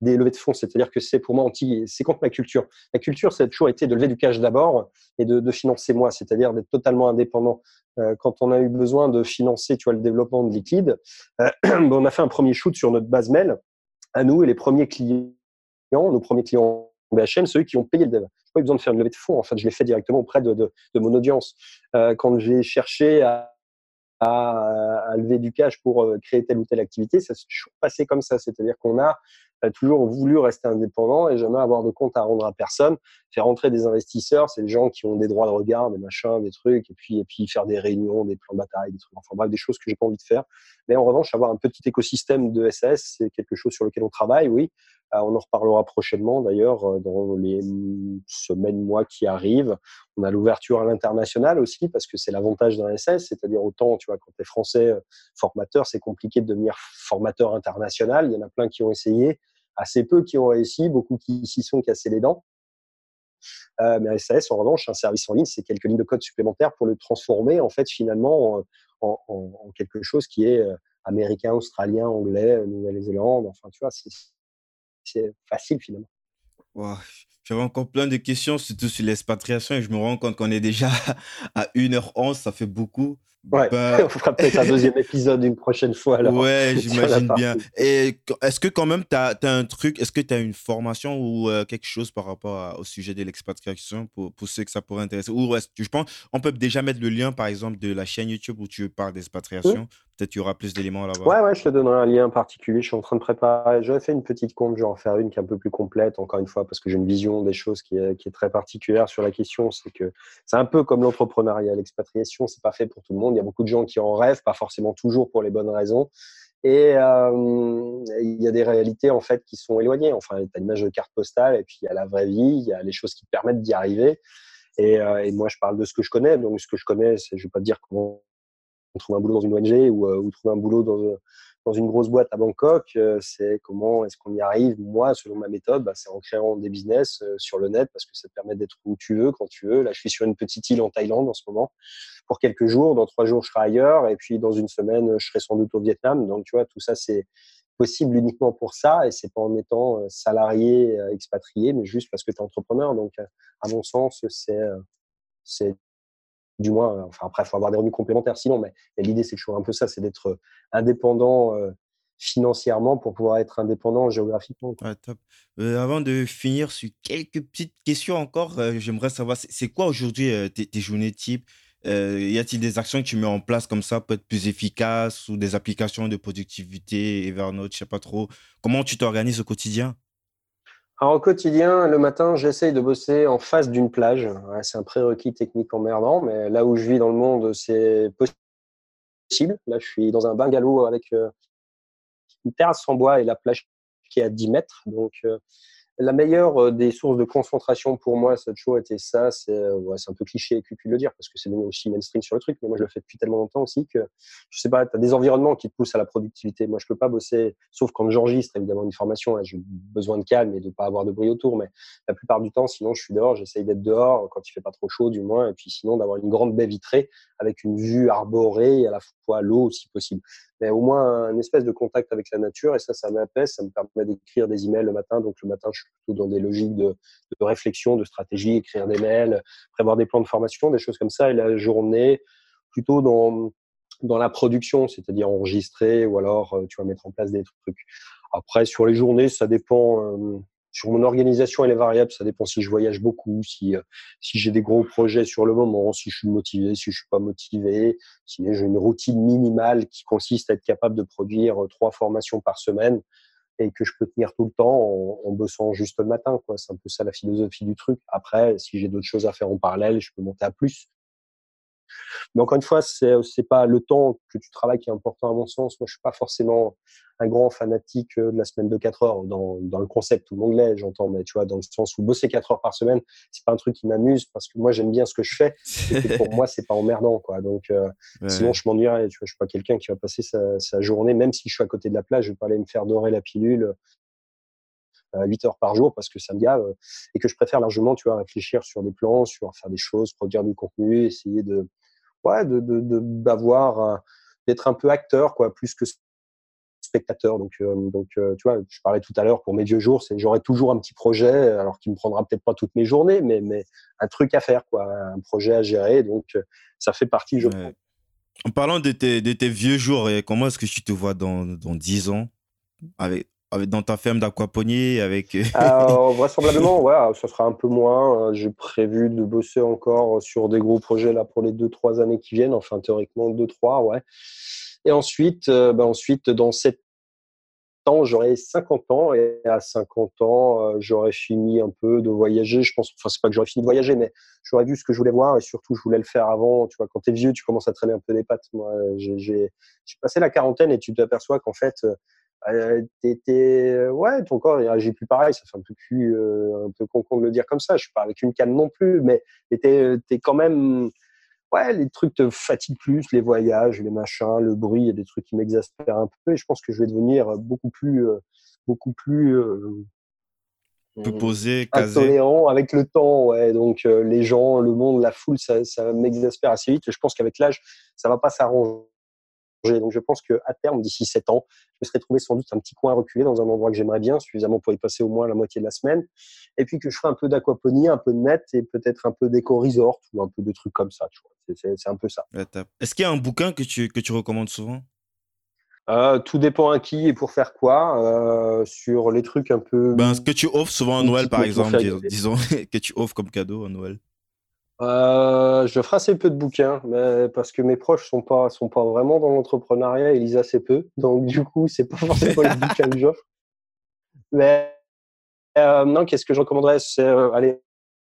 des levées de fonds c'est-à-dire que c'est pour moi anti c'est contre ma culture ma culture ça a toujours été de lever du cash d'abord et de, financer moi c'est-à-dire d'être totalement indépendant euh, quand on a eu besoin de financer tu vois le développement de liquide euh, [CLEARS THROAT] on a fait un premier shoot sur notre base mail à nous et les premiers clients nos premiers clients BHM, ceux qui ont payé le dev. Je n'ai pas eu besoin de faire une levée de fonds. En fait, je l'ai fait directement auprès de mon audience. Euh, quand j'ai cherché à, à, à, lever du cash pour euh, créer telle ou telle activité, ça s'est toujours passé comme ça. C'est-à-dire qu'on a a toujours voulu rester indépendant et jamais avoir de compte à rendre à personne. Faire rentrer des investisseurs, c'est des gens qui ont des droits de regard, des machins, des trucs, et puis, et puis faire des réunions, des plans de bataille, des trucs. Enfin bref, des choses que j'ai pas envie de faire. Mais en revanche, avoir un petit écosystème de SAS, c'est quelque chose sur lequel on travaille, oui. Euh, on en reparlera prochainement d'ailleurs euh, dans les semaines, mois qui arrivent. On a l'ouverture à l'international aussi parce que c'est l'avantage d'un SS, c'est-à-dire autant, tu vois, quand tu es français euh, formateur, c'est compliqué de devenir formateur international. Il y en a plein qui ont essayé, assez peu qui ont réussi, beaucoup qui s'y sont cassés les dents. mais SAS, en revanche, un service en ligne, c'est quelques lignes de code supplémentaires pour le transformer, en fait, finalement, en, en quelque chose qui est américain, australien, anglais, Nouvelle-Zélande. Enfin, tu vois, c'est facile finalement. J'avais encore plein de questions, surtout sur l'expatriation, et je me rends compte qu'on est déjà à 1h11, ça fait beaucoup. Ouais, bah [LAUGHS] on fera peut-être un deuxième épisode une prochaine fois. Alors, ouais, [LAUGHS] j'imagine bien. Et est-ce que quand même, tu as, un truc, est-ce que tu as une formation ou euh, quelque chose par rapport au sujet de l'expatriation pour, pour, ceux que ça pourrait intéresser? Ou est-ce que je pense, on peut déjà mettre le lien, par exemple, de la chaîne YouTube où tu parles d'expatriation. Peut-être qu'il y aura plus d'éléments là-bas. Ouais, ouais, je te donnerai un lien particulier. Je suis en train de préparer. J'avais fait une petite compte, je vais en faire une qui est un peu plus complète, encore une fois, parce que j'ai une vision des choses qui est, très particulière sur la question. C'est que c'est un peu comme l'entrepreneuriat. L'expatriation, c'est pas fait pour tout le monde. Il y a beaucoup de gens qui en rêvent, pas forcément toujours pour les bonnes raisons. Et euh, il y a des réalités en fait qui sont éloignées. Enfin, tu as l'image de carte postale, et puis il y a la vraie vie, il y a les choses qui permettent d'y arriver. Et, euh, et, moi, je parle de ce que je connais. Donc, ce que je connais, je vais pas te dire comment trouver un boulot dans une ONG ou, euh, ou trouver un boulot dans, dans une grosse boîte à Bangkok, euh, c'est comment est-ce qu'on y arrive. Moi, selon ma méthode, bah, c'est en créant des business euh, sur le net parce que ça te permet d'être où tu veux, quand tu veux. Là, je suis sur une petite île en Thaïlande en ce moment pour quelques jours. Dans trois jours, je serai ailleurs et puis dans une semaine, je serai sans doute au Vietnam. Donc, tu vois, tout ça, c'est possible uniquement pour ça et c'est pas en étant salarié expatrié, mais juste parce que tu es entrepreneur. Donc, à mon sens, c'est du moins, enfin après, il faut avoir des revenus complémentaires sinon, mais, l'idée, c'est toujours un peu ça, c'est d'être euh, indépendant euh, financièrement pour pouvoir être indépendant géographiquement. top. Euh, avant de finir sur quelques petites questions encore, j'aimerais savoir, c'est quoi aujourd'hui tes, journées type? Y a-t-il des actions que tu mets en place comme ça pour être plus efficace ou des applications de productivité, Evernote, je sais pas trop Comment tu t'organises au quotidien? Alors, au quotidien, le matin, j'essaye de bosser en face d'une plage. c'est un prérequis technique emmerdant, mais là où je vis dans le monde, c'est possible. Là, je suis dans un bungalow avec euh, une terrasse en bois et la plage qui est à 10 mètres. Donc, euh, la meilleure euh, des sources de concentration pour moi, a toujours été ça. C'est euh, ouais, un peu cliché et cucu de le dire parce que c'est devenu aussi mainstream sur le truc, mais moi je le fais depuis tellement longtemps aussi que je sais pas, tu as des environnements qui te poussent à la productivité. Moi je peux pas bosser, sauf quand j'enregistre évidemment une formation, j'ai besoin de calme et de pas avoir de bruit autour, mais la plupart du temps, sinon je suis dehors, j'essaye d'être dehors quand il fait pas trop chaud du moins, et puis sinon d'avoir une grande baie vitrée avec une vue arborée et à la fois l'eau si possible mais au moins un espèce de contact avec la nature. Et ça, ça m'apaise, ça me permet d'écrire des emails le matin. Donc le matin, je plutôt dans des logiques de, réflexion, de stratégie, écrire des mails, prévoir des plans de formation, des choses comme ça. Et la journée, plutôt dans dans la production, c'est-à-dire enregistrer ou alors euh, tu vas mettre en place des trucs. Après, sur les journées, ça dépend. Euh, sur mon organisation, elle est variable. Ça dépend si je voyage beaucoup, si, euh, si j'ai des gros projets sur le moment, si je suis motivé, si je suis pas motivé, si j'ai une routine minimale qui consiste à être capable de produire trois formations par semaine et que je peux tenir tout le temps en, en bossant juste le matin. C'est un peu ça la philosophie du truc. Après, si j'ai d'autres choses à faire en parallèle, je peux monter à plus. Mais encore une fois, c'est n'est pas le temps que tu travailles qui est important à mon sens. Moi, je suis pas forcément un grand fanatique euh, de la semaine de 4 heures dans, dans le concept ou l'anglais, j'entends, mais tu vois, dans le sens où bosser 4 heures par semaine, c'est pas un truc qui m'amuse parce que moi, j'aime bien ce que je fais. Et pour [LAUGHS] moi, c'est pas emmerdant, quoi. Donc, euh, sinon, je m'ennuierais. Tu vois, je suis pas quelqu'un qui va passer sa, sa, journée, même si je suis à côté de la plage, je vais pas aller me faire dorer la pilule. 8 euh, heures par jour parce que ça me gave et que je préfère largement tu vois réfléchir sur des plans sur faire des choses produire du contenu essayer de ouais, de, d'avoir, d'être un peu acteur, quoi, plus que spectateur. Donc, euh, donc euh, tu vois, je parlais tout à l'heure pour mes vieux jours, c'est j'aurai toujours un petit projet, alors qui me prendra peut-être pas toutes mes journées, mais, mais un truc à faire, quoi, un projet à gérer. Donc, euh, ça fait partie, je En parlant de tes, de tes vieux jours, comment est-ce que tu te vois dans, dans 10 ans avec, dans ta ferme d'aquaponie avec euh, Alors, [LAUGHS] vraisemblablement ouais ça sera un peu moins j'ai prévu de bosser encore sur des gros projets là pour les deux trois années qui viennent enfin théoriquement deux trois ouais et ensuite euh, bah, ensuite dans cette ans, j'aurai 50 ans et à 50 ans, euh, j'aurais fini un peu de voyager. Je pense, enfin, c'est pas que j'aurais fini de voyager, mais j'aurais vu ce que je voulais voir et surtout, je voulais le faire avant. Tu vois, quand t'es vieux, tu commences à traîner un peu des pattes. Moi, j'ai passé la quarantaine et tu t'aperçois qu'en fait, euh, t'étais, ouais, ton corps il réagit plus pareil. Ça fait un peu plus, euh, un peu con, con de le dire comme ça. Je suis pas avec une canne non plus, mais t'es, t'es quand même ouais, les trucs te fatiguent plus, les voyages, les machins, le bruit, il y a des trucs qui m'exaspèrent un peu. Et je pense que je vais devenir beaucoup plus, euh, beaucoup plus, euh, plus posé, casé. avec le temps. Ouais. Donc euh, les gens, le monde, la foule, ça, ça m'exaspère assez vite. Et je pense qu'avec l'âge, ça va pas s'arranger. Donc je pense qu'à terme, d'ici 7 ans, je me serais trouvé sans doute un petit coin reculé dans un endroit que j'aimerais bien, suffisamment pour y passer au moins la moitié de la semaine. Et puis que je ferai un peu d'aquaponie, un peu de net et peut-être un peu d'éco-resort ou un peu de trucs comme ça. C'est un peu ça. Est-ce qu'il y a un bouquin que tu, que tu recommandes souvent? Euh, tout dépend à qui et pour faire quoi. Euh, sur les trucs un peu. Ben, ce que tu offres souvent à Noël, par exemple, disons, [LAUGHS] que tu offres comme cadeau à Noël. Euh, je ferai assez peu de bouquins, mais parce que mes proches sont pas sont pas vraiment dans l'entrepreneuriat, ils lisent assez peu, donc du coup c'est pas [LAUGHS] forcément les bouquins que j'offre. Mais euh, non, qu'est-ce que je recommanderais? C'est euh, allez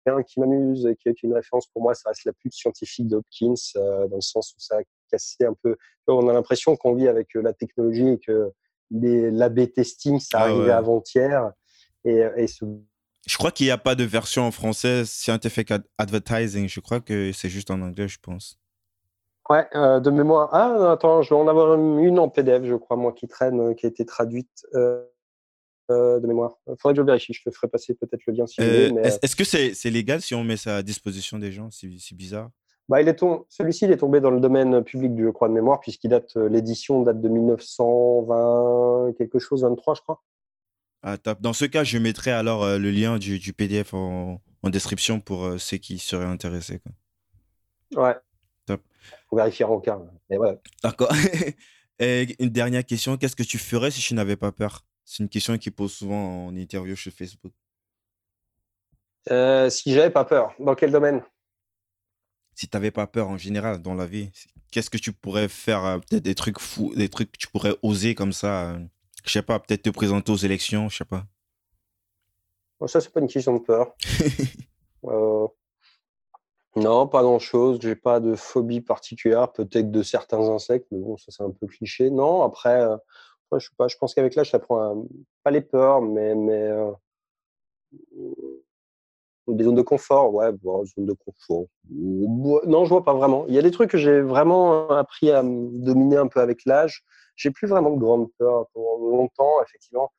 un qui m'amuse et qui est une référence pour moi, ça reste la pub scientifique d'Hopkins, euh, dans le sens où ça a cassé un peu. On a l'impression qu'on vit avec euh, la technologie et que l'AB testing, ça ah arrivait avant-hier. Et, et ce je crois qu'il n'y a pas de version en français Scientific Advertising. Je crois que c'est juste en anglais, je pense. Ouais, euh, de mémoire. Ah, attends, je vais en avoir une en PDF, je crois, moi, qui traîne, euh, qui a été traduite euh, de mémoire. Il faudrait que je vérifie. Je te ferai passer peut-être le lien si Est-ce que c'est légal si on met ça à disposition des gens? C'est bizarre. Bah, Celui-ci, il est tombé dans le domaine public, je crois, de mémoire, puisqu'il date, l'édition date de 1920, quelque chose, 23, je crois. Ah, Dans ce cas, je mettrai alors euh, le lien du, du PDF en, en, description pour euh, ceux qui seraient intéressés. Quoi. Ouais. Top. On vérifiera en cas. Mais ouais. D'accord. [LAUGHS] Et une dernière question. Qu'est-ce que tu ferais si tu n'avais pas peur? C'est une question qui pose souvent en interview chez Facebook. Euh, si j'avais pas peur, dans quel domaine? Si tu n'avais pas peur en général dans la vie, qu'est-ce que tu pourrais faire Peut-être des trucs fous, des trucs que tu pourrais oser comme ça je sais pas, peut-être te présenter aux élections, je sais pas. ça, c'est pas une question de peur. [LAUGHS] Euh, non, pas grand-chose. J'ai pas de phobie particulière, peut-être de certains insectes, mais bon, ça c'est un peu cliché. Non, après, euh, je sais pas. Je pense qu'avec l'âge, ça prend pas les peurs, mais mais euh, des zones de confort. Ouais, bon, zone de confort. Non, je vois pas vraiment. Il y a des trucs que j'ai vraiment appris à dominer un peu avec l'âge j'ai plus vraiment de grande peur pour longtemps, effectivement.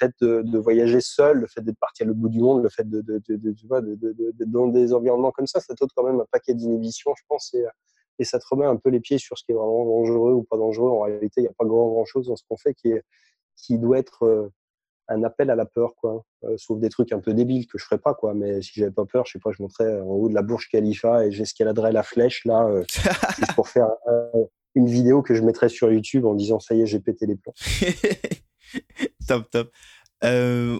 Le fait de, voyager seul, le fait d'être parti à l'autre bout du monde, le fait de, d'être dans des environnements comme ça, ça t'ôte quand même un paquet d'inhibitions, je pense, et, et, ça te remet un peu les pieds sur ce qui est vraiment dangereux ou pas dangereux. En réalité, il n'y a pas grand, grand chose dans ce qu'on fait qui, est, qui doit être euh, un appel à la peur, quoi. Euh, sauf des trucs un peu débiles que je ferais pas, quoi. Mais si j'avais pas peur, je sais pas, je monterais en haut de la Burj Khalifa et j'escaladerais la flèche, là, euh, [LAUGHS] juste pour faire une vidéo que je mettrais sur YouTube en disant ça y est, j'ai pété les plombs. [LAUGHS] top, top. Euh,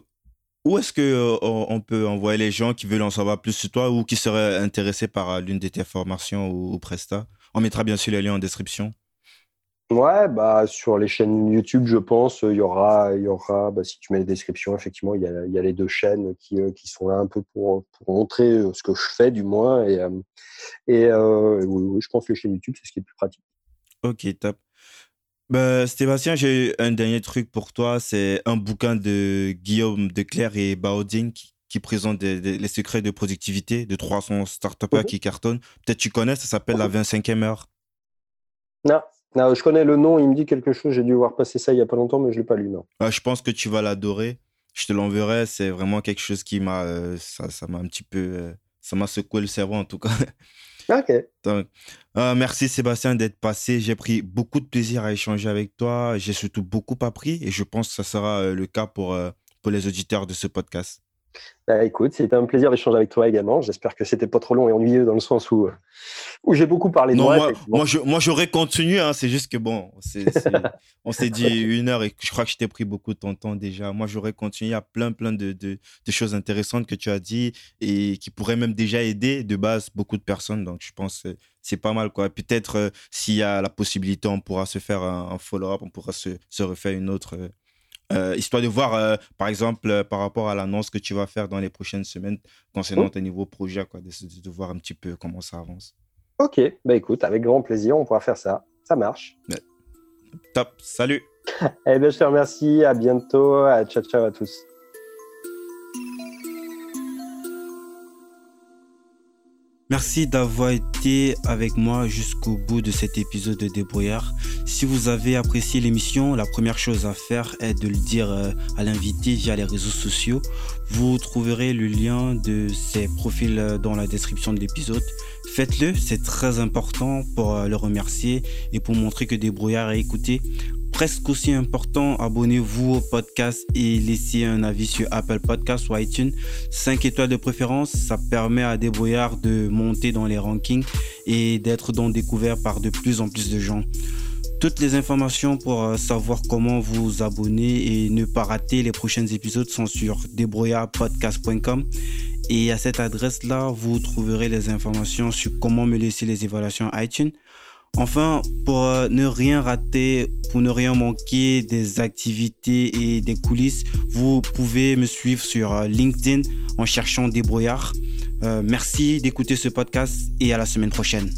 où est-ce que euh, on peut envoyer les gens qui veulent en savoir plus sur toi ou qui seraient intéressés par euh, l'une de tes formations ou, Presta? On mettra bien sûr les liens en description. Ouais, bah sur les chaînes YouTube, je pense, il y aura, il y aura, bah, si tu mets les descriptions, effectivement, il y a, il y a les deux chaînes qui, qui sont là un peu pour, pour montrer ce que je fais, du moins. Et, et oui, je pense que les chaînes YouTube, c'est ce qui est le plus pratique. Ok, top. Bah, Sébastien, j'ai un dernier truc pour toi. C'est un bouquin de Guillaume Declerc et Baudin qui, qui présente les secrets de productivité de 300 start mmh qui cartonnent. Peut-être tu connais, ça s'appelle La 25e heure. Non, non, je connais le nom, il me dit quelque chose. J'ai dû voir passer ça il n'y a pas longtemps, mais je ne l'ai pas lu, non. Ah, je pense que tu vas l'adorer. Je te l'enverrai. C'est vraiment quelque chose qui m'a. Euh, ça, ça m'a un petit peu. Euh, ça m'a secoué le cerveau en tout cas. [LAUGHS] Ok. Euh, merci Sébastien d'être passé. J'ai pris beaucoup de plaisir à échanger avec toi. J'ai surtout beaucoup appris et je pense que ça sera euh, le cas euh, pour les auditeurs de ce podcast. Bah, écoute, c'était un plaisir d'échanger avec toi également. J'espère que c'était pas trop long et ennuyeux dans le sens où, où j'ai beaucoup parlé de moi. Moi, moi, j'aurais continué. Hein. c'est juste que bon, [LAUGHS] on s'est dit une heure et je crois que je t'ai pris beaucoup de ton temps déjà. Moi, j'aurais continué à plein, plein de, de, de, choses intéressantes que tu as dit et qui pourraient même déjà aider de base beaucoup de personnes. Donc, je pense que c'est pas mal. quoi. Peut-être euh, s'il y a la possibilité, on pourra se faire un, follow-up, on pourra se, se refaire une autre. Euh, histoire de voir, par exemple, par rapport à l'annonce que tu vas faire dans les prochaines semaines concernant oh. tes nouveaux projets, quoi, de, de, voir un petit peu comment ça avance. Ok, bah écoute, avec grand plaisir, on pourra faire ça. Ça marche. Top, salut. [LAUGHS] eh bien, je te remercie. À bientôt. Ciao, ciao à tous. Merci d'avoir été avec moi jusqu'au bout de cet épisode de Débrouillard. Si vous avez apprécié l'émission, la première chose à faire est de le dire euh, à l'invité via les réseaux sociaux. Vous trouverez le lien de ses profils euh, dans la description de l'épisode. Faites-le, c'est très important pour euh, le remercier et pour montrer que Débrouillard est écouté presque aussi important, abonnez-vous au podcast et laissez un avis sur Apple Podcasts ou iTunes. 5 étoiles de préférence, ça permet à Débrouillard de monter dans les rankings et d'être donc découvert par de plus en plus de gens. Toutes les informations pour euh, savoir comment vous abonner et ne pas rater les prochains épisodes sont sur débrouillardpodcast.com. Et à cette adresse-là, vous trouverez les informations sur comment me laisser les évaluations iTunes. Enfin, pour euh, ne rien rater, pour ne rien manquer des activités et des coulisses, vous pouvez me suivre sur euh, LinkedIn en cherchant Débrouillard. Euh, merci d'écouter ce podcast et à la semaine prochaine.